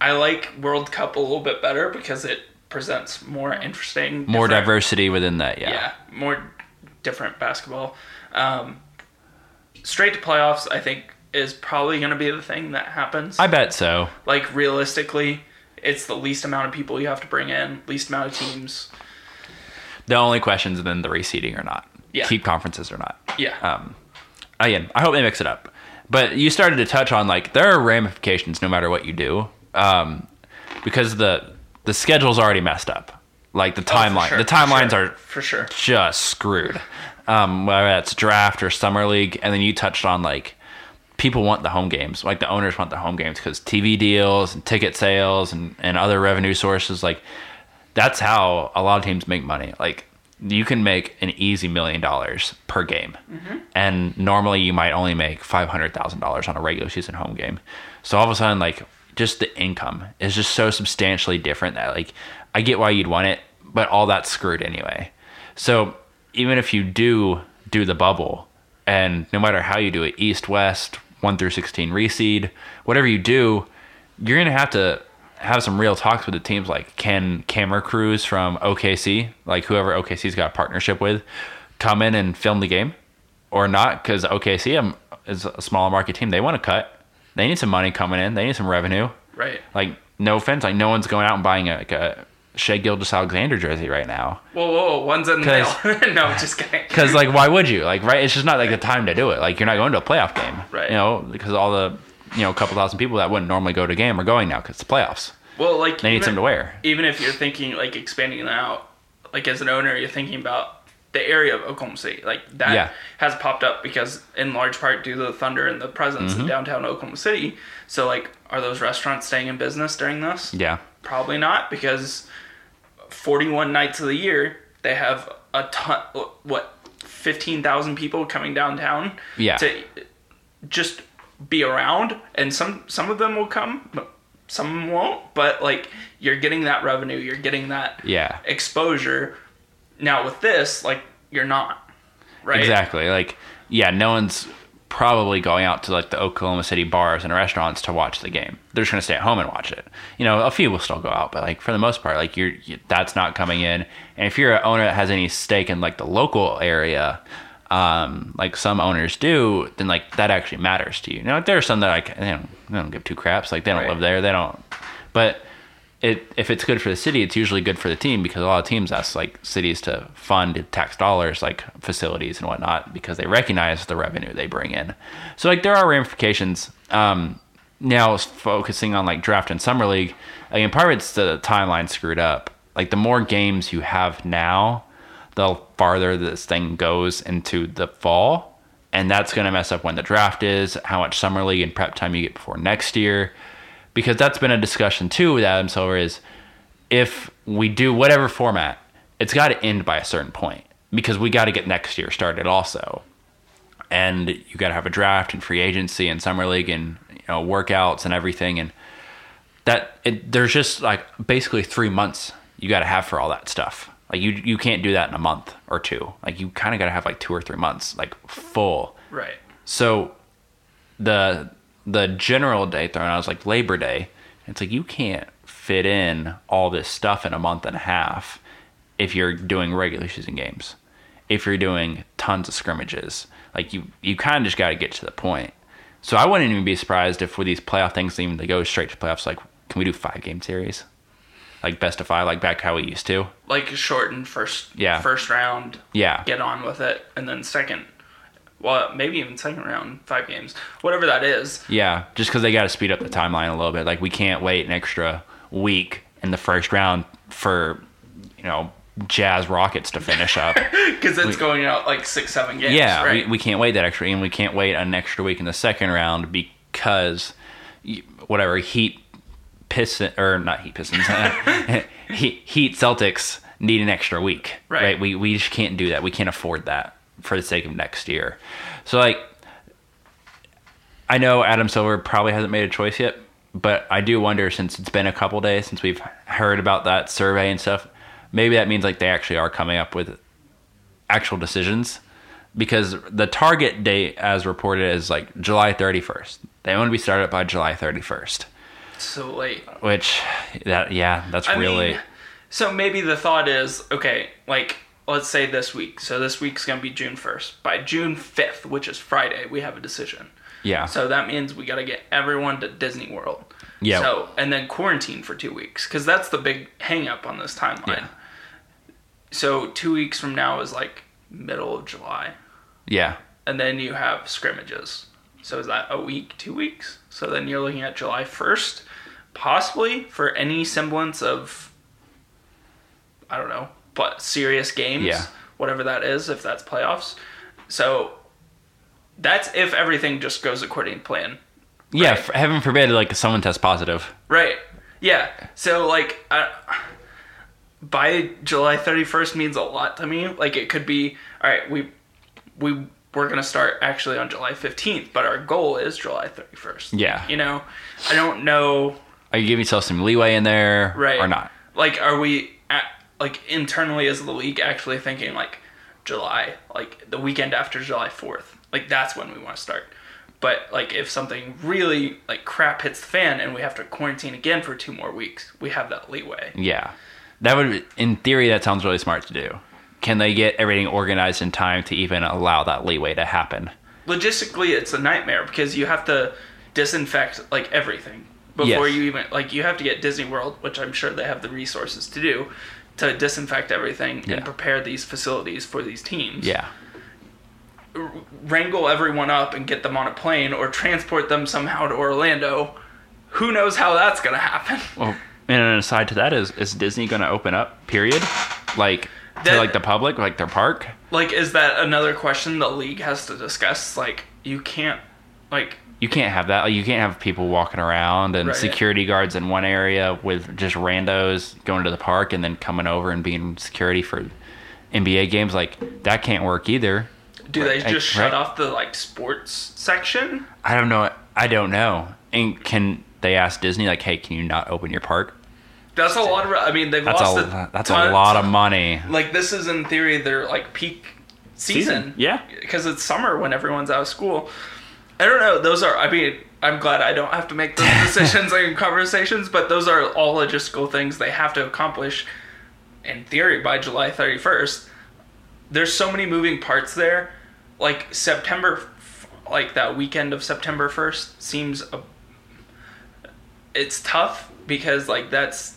I like World Cup a little bit better because it presents more interesting, More diversity within that. Yeah. yeah, more different basketball. Um, straight to playoffs, I think, is probably going to be the thing that happens. I bet so. like realistically, it's the least amount of people you have to bring in, least amount of teams. The only questions then the reseeding or not. Yeah. Keep conferences or not. Yeah, um, again, I hope they mix it up. But you started to touch on like there are ramifications no matter what you do, um, because the the schedule's already messed up. Like the Oh, timeline, sure, the for timelines sure, are for sure. just screwed. Um, whether that's draft or summer league, and then you touched on like people want the home games, like the owners want the home games because TV deals and ticket sales and and other revenue sources. Like that's how a lot of teams make money. Like you can make an easy million dollars per game, and normally you might only make five hundred thousand dollars on a regular season home game. So all of a sudden, like just the income is just so substantially different that like I get why you'd want it, but all that's screwed anyway. So even if you do do the bubble, and no matter how you do it, east west, one through sixteen reseed, whatever you do, you're gonna have to have some real talks with the teams. Like, can camera crews from OKC, like whoever OKC's got a partnership with, come in and film the game, or not? Because OKC um, is a smaller market team. They want to cut. They need some money coming in. They need some revenue. Right. Like, no offense, like no one's going out and buying a, like a Shai Gilgeous-Alexander jersey right now. Whoa, whoa, whoa, one's in the mail. no, just kidding. Because like, why would you? Like, right? It's just not like the time to do it. Like, you're not going to a playoff game, Right. You know, because all the you know, a couple thousand people that wouldn't normally go to a game are going now because it's the playoffs. Well, like They need even- something to wear. Even if you're thinking like expanding it out, like as an owner, you're thinking about the area of Oklahoma City. Like that Yeah. has popped up because in large part due to the thunder and the presence Mm-hmm. in downtown Oklahoma City. So like are those restaurants staying in business during this? Yeah. Probably not because 41 nights of the year they have a ton what 15,000 people coming downtown Yeah. to just be around and some some of them will come but some won't but like you're getting that revenue you're getting that Yeah. exposure now with this like you're not right Exactly. Like, yeah, no one's probably going out to like the Oklahoma City bars and restaurants to watch the game. They're just going to stay at home and watch it. You know, a few will still go out, but like for the most part, like you're you, that's not coming in. And if you're an owner that has any stake in like the local area, um, like some owners do, then like that actually matters to you. Now there are some that like they don't, they don't give two craps. Like they don't Right. live there. They don't. But it if it's good for the city, it's usually good for the team because a lot of teams ask like cities to fund tax dollars like facilities and whatnot because they recognize the revenue they bring in. So like there are ramifications. Um, now focusing on like draft and summer league, again, part of it's the timeline screwed up. Like the more games you have now, the farther this thing goes into the fall. And that's to mess up when the draft is, how much summer league and prep time you get before next year because that's been a discussion too with Adam Silver is if we do whatever format, it's got to end by a certain point because we got to get next year started also. And you got to have a draft and free agency and summer league and you know workouts and everything and that it, there's just like basically 3 months you got to have for all that stuff. Like you you can't do that in a month or two. Like you kind of got to have like 2 or 3 months like full right so the the general day thrown out is like Labor Day. It's like you can't fit in all this stuff in a month and a half if you're doing regular season games. If you're doing tons of scrimmages, like you you kind of just got to get to the point. So I wouldn't even be surprised if with these playoff things, even they go straight to playoffs. Like, can we do five game series, like best of five, like back how we used to? like shortened first Yeah. first round Yeah, get on with it and then second well maybe even second round five games whatever that is Yeah, just because they got to speed up the timeline a little bit. Like we can't wait an extra week in the first round for you know Jazz Rockets to finish up. because it's going out like six seven games yeah, right we, we can't wait that extra, and we can't wait an extra week in the second round because whatever Heat Piston or not Heat Pistons, Heat, Heat Celtics need an extra week. Right. We we just can't do that. We can't afford that for the sake of next year. So like I know Adam Silver probably hasn't made a choice yet, but I do wonder since it's been a couple days since we've heard about that survey and stuff, maybe that means like they actually are coming up with actual decisions because the target date as reported is like July 31st. They want to be started by July 31st, so late which that yeah, that's I really mean, so maybe the thought is okay like let's say this week so this week's gonna be june 1st by june 5th which is friday we have a decision yeah. so that means we got to get everyone to disney world Yeah. so and then quarantine for two weeks because that's the big hang up on this timeline Yeah. so two weeks from now is like middle of july yeah. and then you have scrimmages. So is that a week, two weeks? So then you're looking at July 1st, possibly for any semblance of, I don't know, but serious games, Yeah. whatever that is, if that's playoffs. So that's if everything just goes according to plan. Yeah, Right. f- heaven forbid like someone tests positive. Right. Yeah. So like, uh, by July 31st means a lot to me. Like it could be, all right, we we we're gonna start actually on July 15th, but our goal is July 31st. Yeah. You know, I don't know. Are you giving yourself some leeway in there Right. or not? Like, are we at, like internally as the league actually thinking like July, like the weekend after July 4th? Like that's when we want to start. But like if something really like crap hits the fan and we have to quarantine again for two more weeks, we have that leeway. Yeah. That would in theory that sounds really smart to do. Can they get everything organized in time to even allow that leeway to happen? logistically it's a nightmare because you have to disinfect like everything before Yes. you even like you have to get Disney World, which I'm sure they have the resources to do, to disinfect everything Yeah. and prepare these facilities for these teams. Yeah. Wrangle everyone up and get them on a plane or transport them somehow to Orlando. Who knows how that's gonna happen? Well, and an aside to that is is Disney going to open up? Period. Like to like the public, like their park. Like, is that another question the league has to discuss? Like, you can't, like, You can't have that. Like, you can't have people walking around and Right. security guards in one area with just randos going to the park and then coming over and being security for NBA games. Like that can't work either. do they just right. shut off the like sports section? I don't know. I don't know. And can they ask Disney like, hey, can you not open your park? That's a lot of. I mean, they've That's lost a that's ton- a lot of money. Like this is in theory their like peak season. Yeah. because it's summer when everyone's out of school. I don't know. Those are. I mean, I'm glad I don't have to make those decisions and conversations, but those are all logistical things they have to accomplish. In theory, by July 31st, there's so many moving parts there. Like September, like that weekend of September 1st seems a. It's tough because like that's.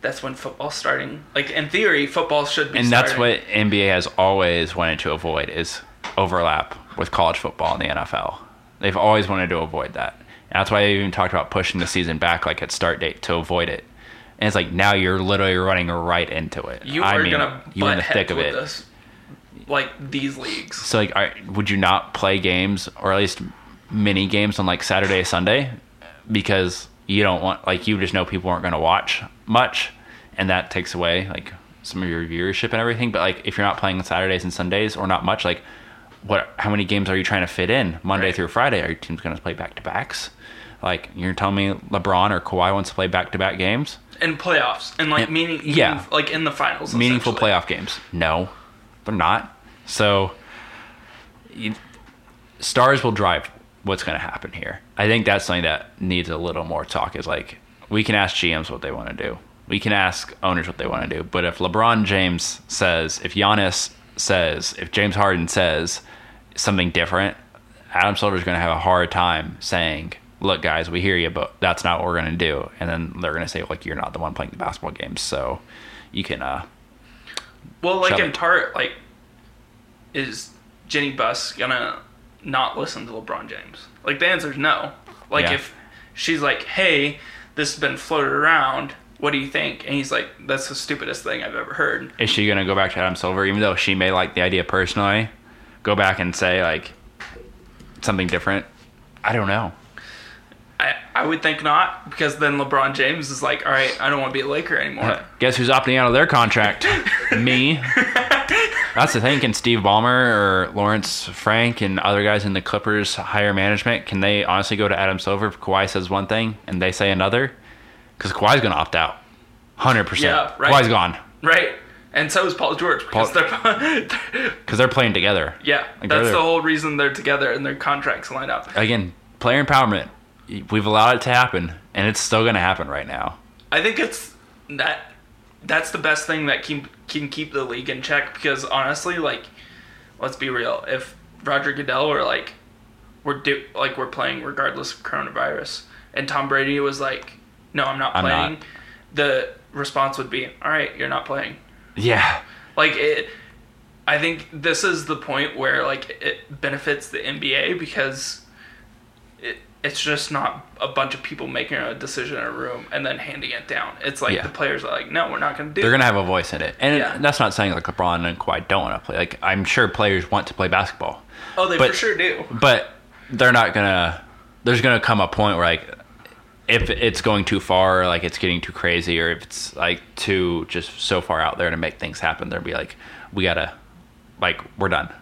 That's when football's starting. Like in theory, football should be. And that's starting. what NBA has always wanted to avoid is overlap with college football and the NFL. They've always wanted to avoid that. And that's why they even talked about pushing the season back like at start date to avoid it. And it's like now you're literally running right into it. You I are mean, gonna you in the thick of with it. this, like these leagues. So like, are, would you not play games or at least mini games on like Saturday, Sunday, because you don't want like you just know people aren't going to watch much, and that takes away like some of your viewership and everything. But like if you're not playing on Saturdays and Sundays or not much, like what? How many games are you trying to fit in Monday Right. through Friday? Are your teams going to play back to backs? Like you're telling me LeBron or Kawhi wants to play back to back games, And playoffs and like And- meaning, yeah. meaning- like in the finals, meaningful playoff games? No, they're not. So you, stars will drive what's going to happen here. I think that's something that needs a little more talk. Is like we can ask GMs what they want to do. We can ask owners what they want to do. But if LeBron James says, if Giannis says, if James Harden says something different, Adam Silver's going to have a hard time saying, "Look, guys, we hear you, but that's not what we're going to do." And then they're going to say, "Like, you're not the one playing the basketball games, so you can." uh Well, like in part, like is Jeanie Buss gonna not listen to LeBron James? Like the answer is no. Like Yeah. if she's like, "Hey, this has been floated around. What do you think?" and he's like, "That's the stupidest thing I've ever heard." is she going to go back to Adam Silver, even though she may like the idea personally? Go back and say like something different. I don't know. I, I would think not because then LeBron James is like, all right, I don't want to be a Laker anymore. Guess who's opting out of their contract? Me. That's the thing. Can Steve Ballmer or Lawrence Frank and other guys in the Clippers higher management? Can they honestly go to Adam Silver if Kawhi says one thing and they say another? Because Kawhi's going to opt out. 100%. Yeah, right. Kawhi's gone. Right. And so is Paul George because Paul- they're Because they're playing together. yeah, Like, that's the whole reason they're together and their contracts line up. Again, player empowerment. We've allowed it to happen, and it's still going to happen right now. I think it's that that's the best thing that can can keep the league in check because honestly, like, let's be real, if Roger Goodell were like, we're do like we're playing regardless of coronavirus, and Tom Brady was like, no, I'm not I'm playing, not. the response would be, all right, you're not playing. Yeah. Like it, I think this is the point where like it benefits the NBA because it it's just not a bunch of people making a decision in a room and then handing it down. It's like Yeah. the players are like, no, we're not going to do. It They're going to have a voice in it. And Yeah. that's not saying like LeBron and Kawhi don't want to play. Like, I'm sure players want to play basketball. oh, they but- for sure do. but they're not gonna there's gonna come a point where like if it's going too far or like it's getting too crazy or if it's like too just so far out there to make things happen they'll be like we gotta like we're done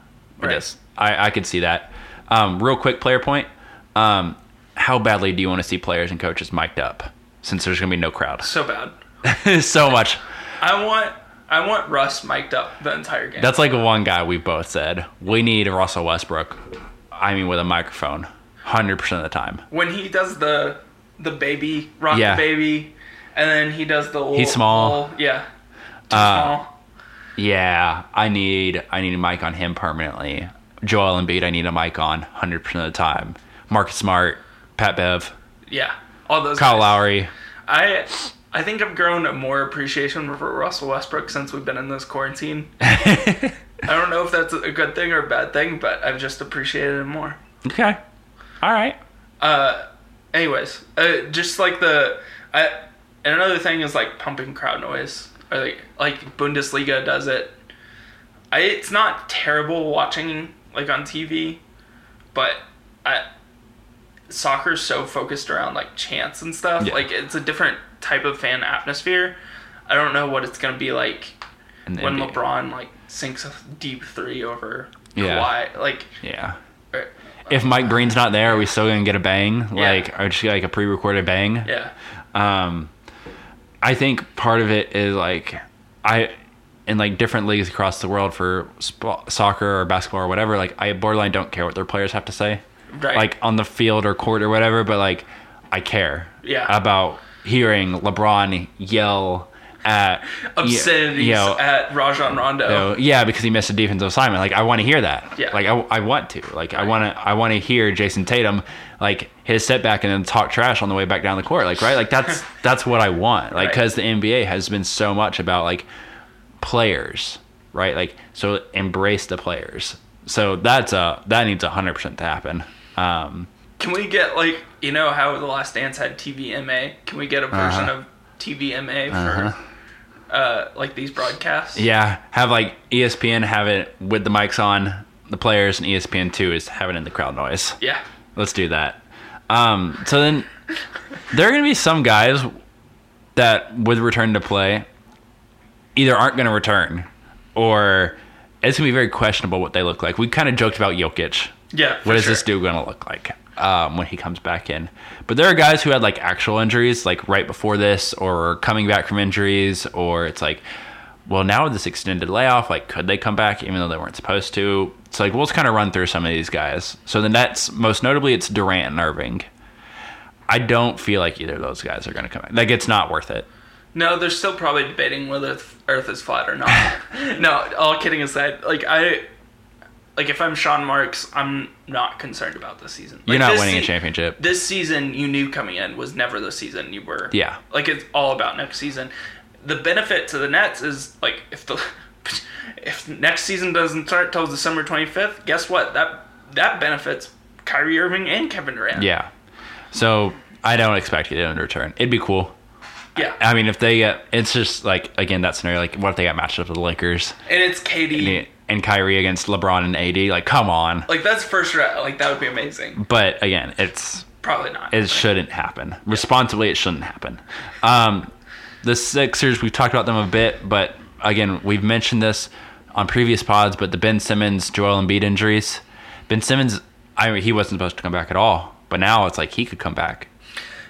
with Right. i i could see that um real quick player point um how badly do you want to see players and coaches mic'd up since there's gonna be no crowd So bad. so much I want I want Russ mic'd up the entire game. that's like one guy we both said we need russell westbrook i mean with a microphone 100% of the time when he does the the baby rock Yeah. the baby, and then he does the little, He's small. little- yeah, too Uh, small. Yeah, I need I need a mic on him permanently. Joel Embiid, I need a mic on 100% of the time. Marcus Smart, Pat Bev, Yeah, all those. Kyle guys. Lowry. I I think I've grown a more appreciation for Russell Westbrook since we've been in this quarantine. I don't know if that's a good thing or a bad thing, but I've just appreciated him more. Okay. All right. Uh, anyways, uh, just like the I, and another thing is like pumping crowd noise. or like like Bundesliga does it. I, it's not terrible watching like on TV, but I, soccer's so focused around like chants and stuff. Yeah. Like it's a different type of fan atmosphere. I don't know what it's gonna be like when NBA. LeBron like sinks a deep three over Yeah. Kawhi. Like, Yeah. If Mike Breen's not there, are we still gonna get a bang? Yeah. Like, or just like a pre-recorded bang? yeah, Um, I think part of it is like I in like different leagues across the world for sp- soccer or basketball or whatever. Like I borderline don't care what their players have to say, right. like on the field or court or whatever. But like I care, Yeah. about hearing LeBron yell at obscenities you know, at Rajon Rondo. so, yeah, because he missed a defensive assignment. Like I want to hear that. Yeah. Like I, I want to. Like I want to. I want to hear Jayson Tatum like his setback and then talk trash on the way back down the court. Like right. Like that's that's what I want. Like Right. because the NBA has been so much about like players, right? Like so embrace the players. So that's uh that needs hundred percent to happen. Um, Can we get like you know how the Last Dance had TVMA? Can we get a version Uh-huh. of TVMA for Uh-huh. Uh, like these broadcasts? yeah, have like ESPN have it with the mics on the players, and ESPN two is having in the crowd noise. Yeah. Let's do that. Um, so then there are going to be some guys that would return to play either aren't going to return or it's going to be very questionable what they look like. We kind of joked about Jokic. Yeah. What is sure. this dude going to look like um, when he comes back in? But there are guys who had like actual injuries, like right before this, or coming back from injuries, or it's like, well, now with this extended layoff, like, could they come back even though they weren't supposed to? It's like, we'll just kind of run through some of these guys. So the Nets, most notably, it's Durant and Irving. I don't feel like either of those guys are going to come back. Like, it's not worth it. No, they're still probably debating whether Earth is flat or not. no, all kidding aside, like I, like if I'm Sean Marks, I'm not concerned about this season. You're not winning a championship. This season, you knew coming in was never the season you were. Yeah. Like it's all about next season. The benefit to the Nets is like if the if next season doesn't start till December 25th, guess what? That that benefits Kyrie Irving and Kevin Durant. Yeah. So I don't expect you to return. It'd be cool. Yeah. I mean, if they get, it's just like again that scenario. Like, what if they got matched up with the Lakers And it's KD. And, Kyrie against LeBron and AD? Like, come on. Like that's first round. Like that would be amazing. But again, it's Probably not. it shouldn't happen. Responsibly, it shouldn't happen. Um, the Sixers, we've talked about them a bit, but again, we've mentioned this on previous pods. But the Ben Simmons, Joel Embiid injuries. Ben Simmons, I mean, he wasn't supposed to come back at all, but now it's like he could come back.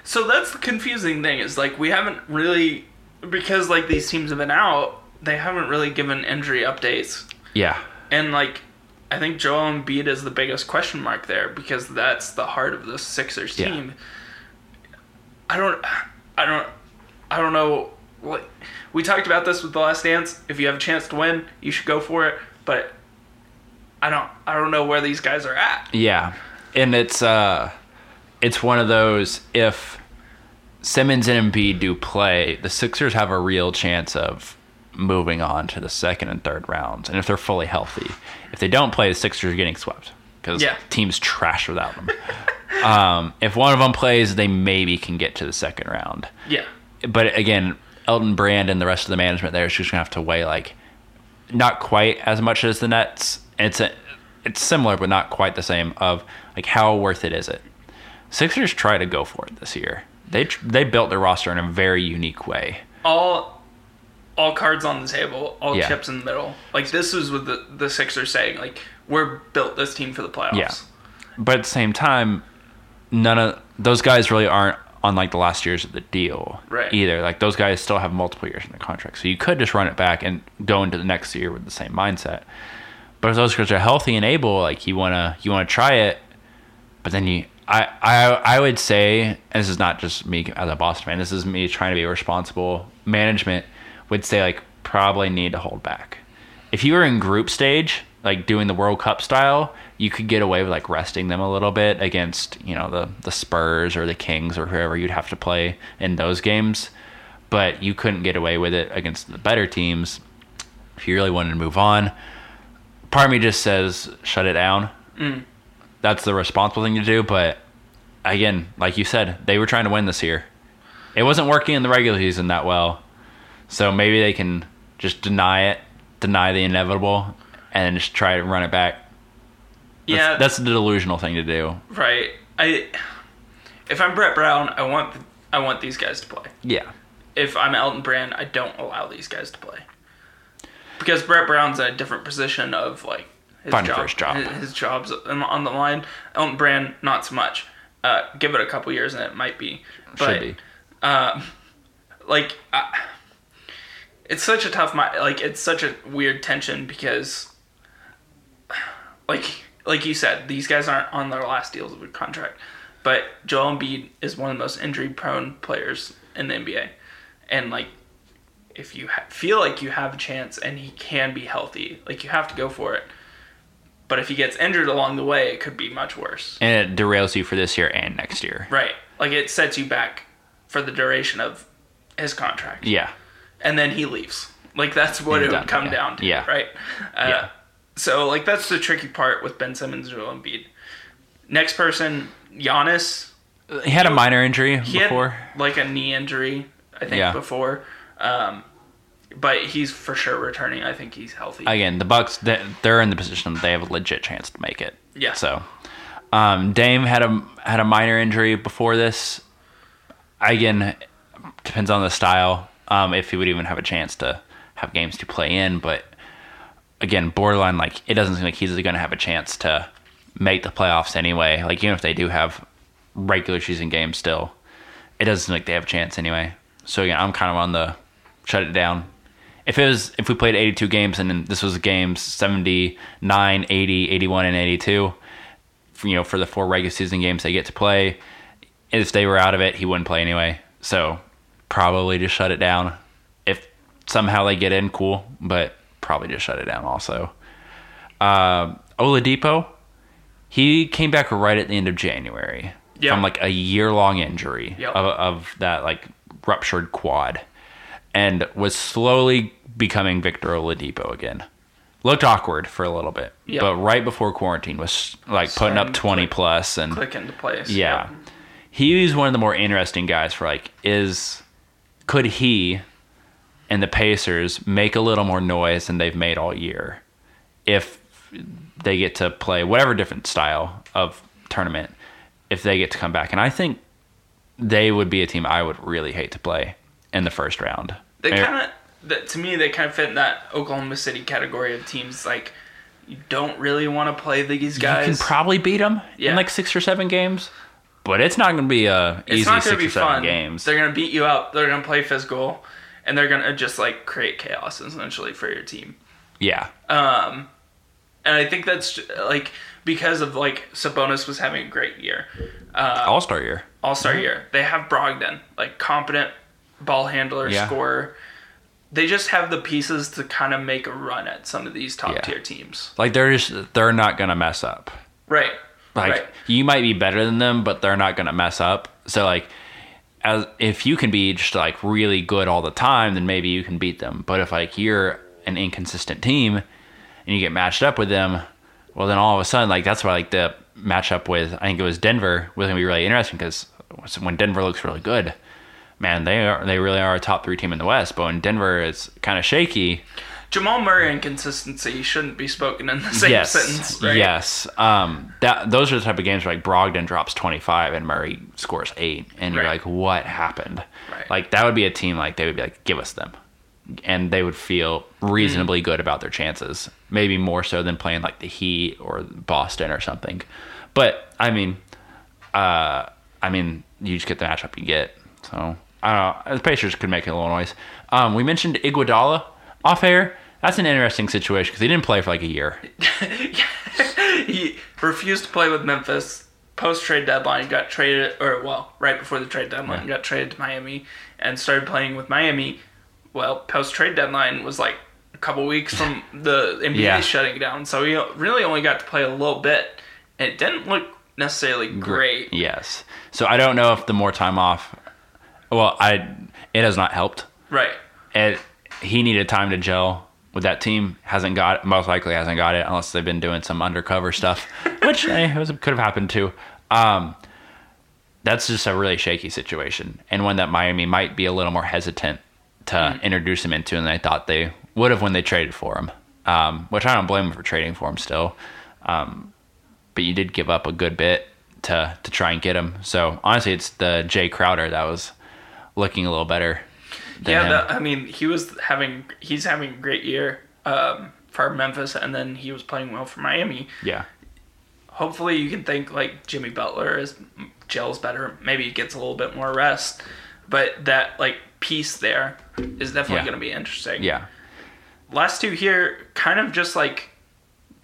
So that's the confusing thing is like we haven't really because like these teams have been out, they haven't really given injury updates. Yeah, And like I think Joel Embiid is the biggest question mark there because that's the heart of the Sixers Yeah. team. I don't I don't I don't know what we talked about this with the last dance. If you have a chance to win, you should go for it. But I don't I don't know where these guys are at. Yeah, and it's uh, it's one of those if Simmons and Embiid do play, the Sixers have a real chance of moving on to the second and third rounds, and if they're fully healthy. If they don't play, the Sixers are getting swept because Yeah. teams trash without them. um, if one of them plays, they maybe can get to the second round. Yeah. But again, Elton Brand and the rest of the management there is just gonna have to weigh like not quite as much as the Nets. It's a, it's similar but not quite the same. Of like how worth it is it? Sixers try to go for it this year. They they built their roster in a very unique way. all all cards on the table, all Yeah. chips in the middle. Like this is what the the Sixers saying. Like we're built this team for the playoffs. Yeah. But at the same time, none of those guys really aren't on like the last years of the deal Right. either. Like those guys still have multiple years in the contract, so you could just run it back and go into the next year with the same mindset. But if those guys are healthy and able, like you wanna you wanna try it, but then you. I, I I would say, and this is not just me as a Boston fan. This is me trying to be responsible. Management would say like probably need to hold back. If you were in group stage, like doing the World Cup style, you could get away with like resting them a little bit against you know the the Spurs or the Kings or whoever you'd have to play in those games. But you couldn't get away with it against the better teams. If you really wanted to move on, part of me just says shut it down. Mm. That's the responsible thing to do. But again, like you said, they were trying to win this year. It wasn't working in the regular season that well. So maybe they can just deny it, deny the inevitable, and just try to run it back. That's, yeah, that's the delusional thing to do. right. I if I'm Brett Brown, I want I want these guys to play. Yeah. If I'm Elton Brand, I don't allow these guys to play because Brett Brown's in a different position of like his job, for his job. His, his job's on the line. Elton Brand, not so much. Uh, give it a couple years and it might be. But, Should be. Um, like, I, it's such a tough, like, it's such a weird tension because, like, like you said, these guys aren't on their last deals of a contract, but Joel Embiid is one of the most injury-prone players in the NBA, and like, if you ha- feel like you have a chance and he can be healthy, like you have to go for it. But if he gets injured along the way, it could be much worse. And it derails you for this year and next year. Right. Like it sets you back for the duration of his contract. Yeah. And then he leaves. Like that's what it would come yeah. down to. Yeah. Right. Uh, Yeah. So like that's the tricky part with Ben Simmons and Joel Embiid. Next person, Giannis. He had a minor injury He before. had like a knee injury, I think, Yeah. before. Um, but he's for sure returning. I think he's healthy. Again, the Bucks they- they're in the position that they have a legit chance to make it. Yeah. So, um, Dame had a had a minor injury before this. Again, depends on the style. Um, if he would even have a chance to have games to play in, but again, borderline like it doesn't seem like he's going to have a chance to make the playoffs anyway. Like even if they do have regular season games still, it doesn't seem like they have a chance anyway. So again, I'm kind of on the shut it down. If it was if we played 82 games and this was games 79, 80, 81 and 82, you know, for the four regular season games they get to play, if they were out of it, he wouldn't play anyway. So probably just shut it down. If somehow they get in, cool, but probably just shut it down also. Um, Oladipo, he came back right at the end of January Yeah. from like a year long injury Yep. of, of that like ruptured quad and was slowly becoming Victor Oladipo again. Looked awkward for a little bit, Yep. but right before quarantine was like putting up 20 click. plus and Click into place. yeah. Yep. He's one of the more interesting guys for like is could he and the Pacers make a little more noise than they've made all year if they get to play whatever different style of tournament if they get to come back and I think they would be a team I would really hate to play in the first round. They kind of, to me, they kind of fit in that Oklahoma City category of teams. Like, you don't really want to play these guys. you can probably beat them Yeah. in like 6 or 7 games, but it's not going to be a it's easy not 6 going to be or 7 fun. games. They're going to beat you up. They're going to play physical, and they're going to just like create chaos essentially for your team. Yeah. Um, and I think that's like because of like Sabonis was having a great year, uh, All-Star year. All Star year. They have Brogdon, like competent ball handler, Yeah. scorer. They just have the pieces to kind of make a run at some of these top Yeah. tier teams. Like they're just they're not gonna mess up. Right. Like right. you might be better than them, but they're not gonna mess up. So like as if you can be just like really good all the time, then maybe you can beat them. But if like you're an inconsistent team and you get matched up with them, well then all of a sudden like that's why like the matchup with I think it was Denver was gonna be really interesting because when Denver looks really good, man, they are they really are a top three team in the West. But when Denver is kind of shaky, Jamal Murray inconsistency shouldn't be spoken in the same yes, sentence, right? Yes. Um, that those are the type of games where like Brogdon drops twenty five and Murray scores eight, and you're like, what happened? Right. Like that would be a team like they would be like, give us them, and they would feel reasonably Mm. good about their chances. Maybe more so than playing like the Heat or Boston or something. But I mean, uh, I mean, you just get the matchup you get. So I don't know. The Pacers could make a little noise. Um, we mentioned Iguodala off air. That's an interesting situation because he didn't play for like a year. he refused to play with Memphis post trade deadline. Got traded, or well, right before the trade deadline, Yeah. got traded to Miami and started playing with Miami. Well, post trade deadline was like a couple weeks from the NBA Yeah. shutting down, so he really only got to play a little bit. And it didn't look necessarily great. Yes. So I don't know if the more time off. Well, I it has not helped. Right. It he needed time to gel with that team. Hasn't got most likely hasn't got it unless they've been doing some undercover stuff, which eh, was, could have happened too. Um, that's just a really shaky situation and one that Miami might be a little more hesitant to introduce him into, than I thought they would have when they traded for him. Um, which I don't blame them for trading for him still. Um, but you did give up a good bit to to try and get him. So honestly, it's the Jae Crowder that was looking a little better. Yeah, that, I mean, he was having he's having a great year um, for Memphis, and then he was playing well for Miami. yeah, Hopefully, you can think like Jimmy Butler is gels better. Maybe he gets a little bit more rest, but that like piece there is definitely Yeah. going to be interesting. yeah, Last two here, kind of just like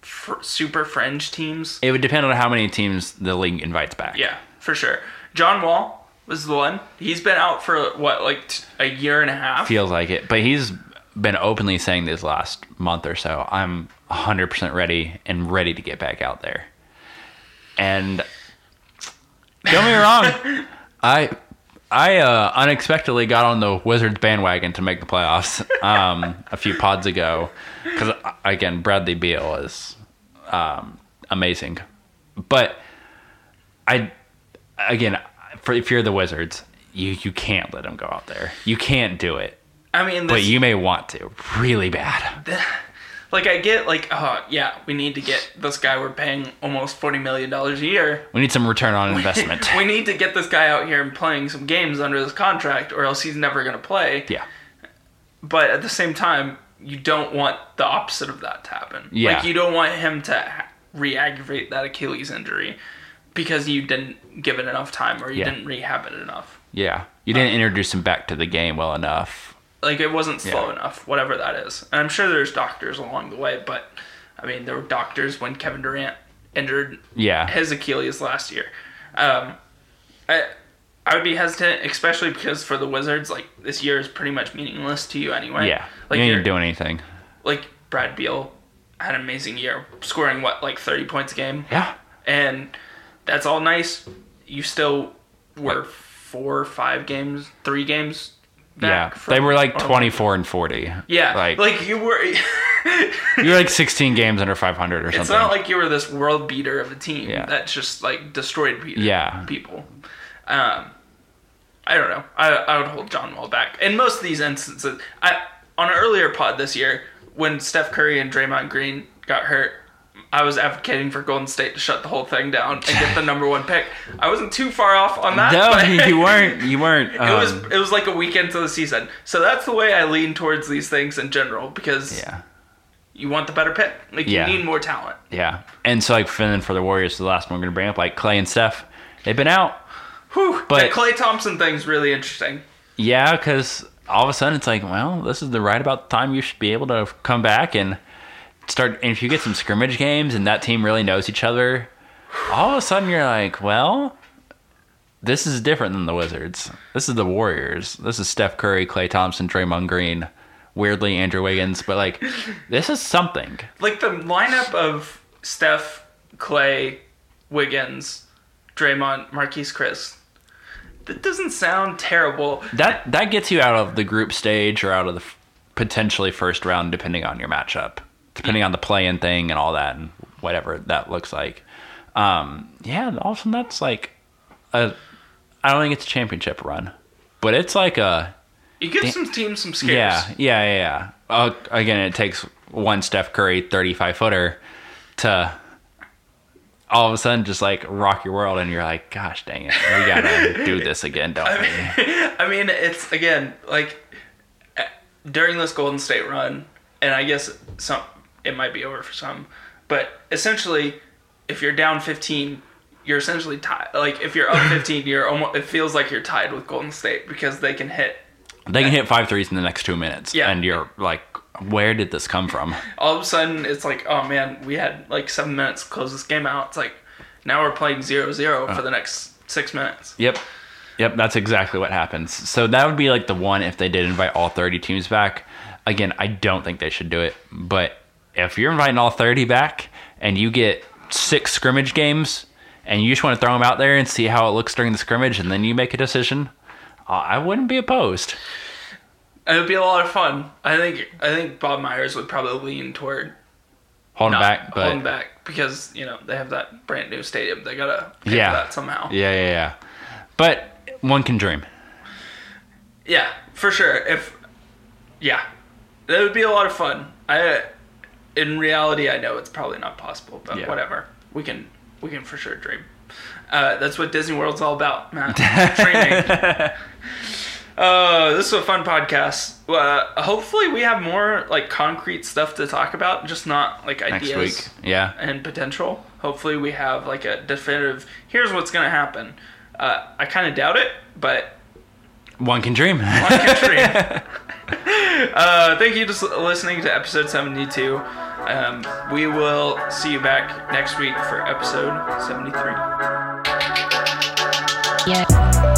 fr- super fringe teams. it would depend on how many teams the league invites back. Yeah, for sure. John Wall was the one. He's been out for what, like t- a year and a half. feels like it. But he's been openly saying this last month or so, I'm 100% ready and ready to get back out there. And don't get me wrong, I I uh, unexpectedly got on the Wizards bandwagon to make the playoffs um, a few pods ago because again Bradley Beal is um, amazing, but I again for if you're the Wizards, you you can't let him go out there. You can't do it. I mean, But you may want to really bad. like I get like, oh yeah, we need to get this guy. We're paying almost forty million dollars a year. We need some return on investment. we need to get this guy out here and playing some games under this contract, or else he's never going to play. yeah, But at the same time, you don't want the opposite of that to happen. Yeah. Like you don't want him to re-aggravate that Achilles injury because you didn't give it enough time or you Yeah. didn't rehab it enough. yeah. You didn't introduce him back to the game well enough. Like it wasn't slow Yeah. enough, whatever that is. And I'm sure there's doctors along the way, but I mean, there were doctors when Kevin Durant injured Yeah, his Achilles last year. Um, I I would be hesitant, especially because for the Wizards, like this year is pretty much meaningless to you anyway. yeah. like you you're- ain't doing anything. like Brad Beal had an amazing year, scoring what like 30 points a game, Yeah, and that's all nice. You still were four, five games, three games. yeah. From- They were like 24 and 40. Yeah, like, like you were. you were like 16 games under 500 or something. it's not like you were this world beater of a team Yeah. that just like destroyed pe- Yeah. people. Um, I don't know. I, I would hold John Wall back. In most of these instances, I on an earlier pod this year when Steph Curry and Draymond Green got hurt, I was advocating for Golden State to shut the whole thing down and get the number one pick. I wasn't too far off on that. no, you weren't. You weren't. It was um, it was like a weekend to the season, so that's the way I lean towards these things in general because yeah, you want the better pick. Like Yeah. you need more talent. yeah. And so, like, for then for the Warriors, the last one we're gonna bring up, like Klay and Steph, they've been out. Whew, But- the Klay Thompson thing's really interesting. Yeah, because all of a sudden it's like, well, this is the right about time you should be able to come back and start. And if you get some scrimmage games and that team really knows each other, all of a sudden you're like, well, this is different than the Wizards. This is the Warriors. This is Steph Curry, Klay Thompson, Draymond Green, weirdly Andrew Wiggins, but like, this is something. Like the lineup of Steph, Klay, Wiggins, Draymond, Marquese Chriss. That doesn't sound terrible. That that gets you out of the group stage or out of the f- potentially first round, depending on your matchup, depending on the play-in thing and all that, and whatever that looks like. Um, yeah, all of a sudden that's like a. I don't think it's a championship run, but it's like a You give some teams some scares. yeah, yeah, yeah. yeah. Uh, again, it takes one Steph Curry thirty-five footer to all of a sudden just like rock your world, and you're like, gosh, dang it, we gotta do this again, don't we? I mean, it's again like eh, during this Golden State run, and I guess some it might be over for some, but essentially, if you're down 15, you're essentially tied. Like if you're up 15, you're almost. It feels like you're tied with Golden State because they can hit. They can hit five threes in the next two minutes. Yeah. And you're like, where did this come from? All of a sudden, it's like, oh man, we had like seven minutes to close this game out. It's like now we're playing 0-0 uh. for the next six minutes. Yep. Yep, that's exactly what happens. So that would be like the one if they did invite all 30 teams back. Again, I don't think they should do it, but if you're inviting all 30 back and you get six scrimmage games and you just want to throw them out there and see how it looks during the scrimmage and then you make a decision, I wouldn't be opposed. It would be a lot of fun. I think. I think Bob Myers would probably lean toward Hold them not back, but holding back because you know they have that brand new stadium. They gotta pay Yeah. for that somehow. yeah, yeah, yeah. But one can dream. Yeah, for sure. If Yeah, that would be a lot of fun. I, in reality, I know it's probably not possible, but Yeah. whatever. We can we can for sure dream. Uh, that's what Disney World's all about, Matt. Dreaming. Uh, this is a fun podcast. Uh, hopefully, we have more like concrete stuff to talk about, just not like ideas. Yeah. and potential. Hopefully, we have like a definitive. Here's what's gonna happen. Uh, I kind of doubt it, but One can dream. one can dream. Uh, thank you for listening to episode 72. Um, we will see you back next week for episode 73. Yeah.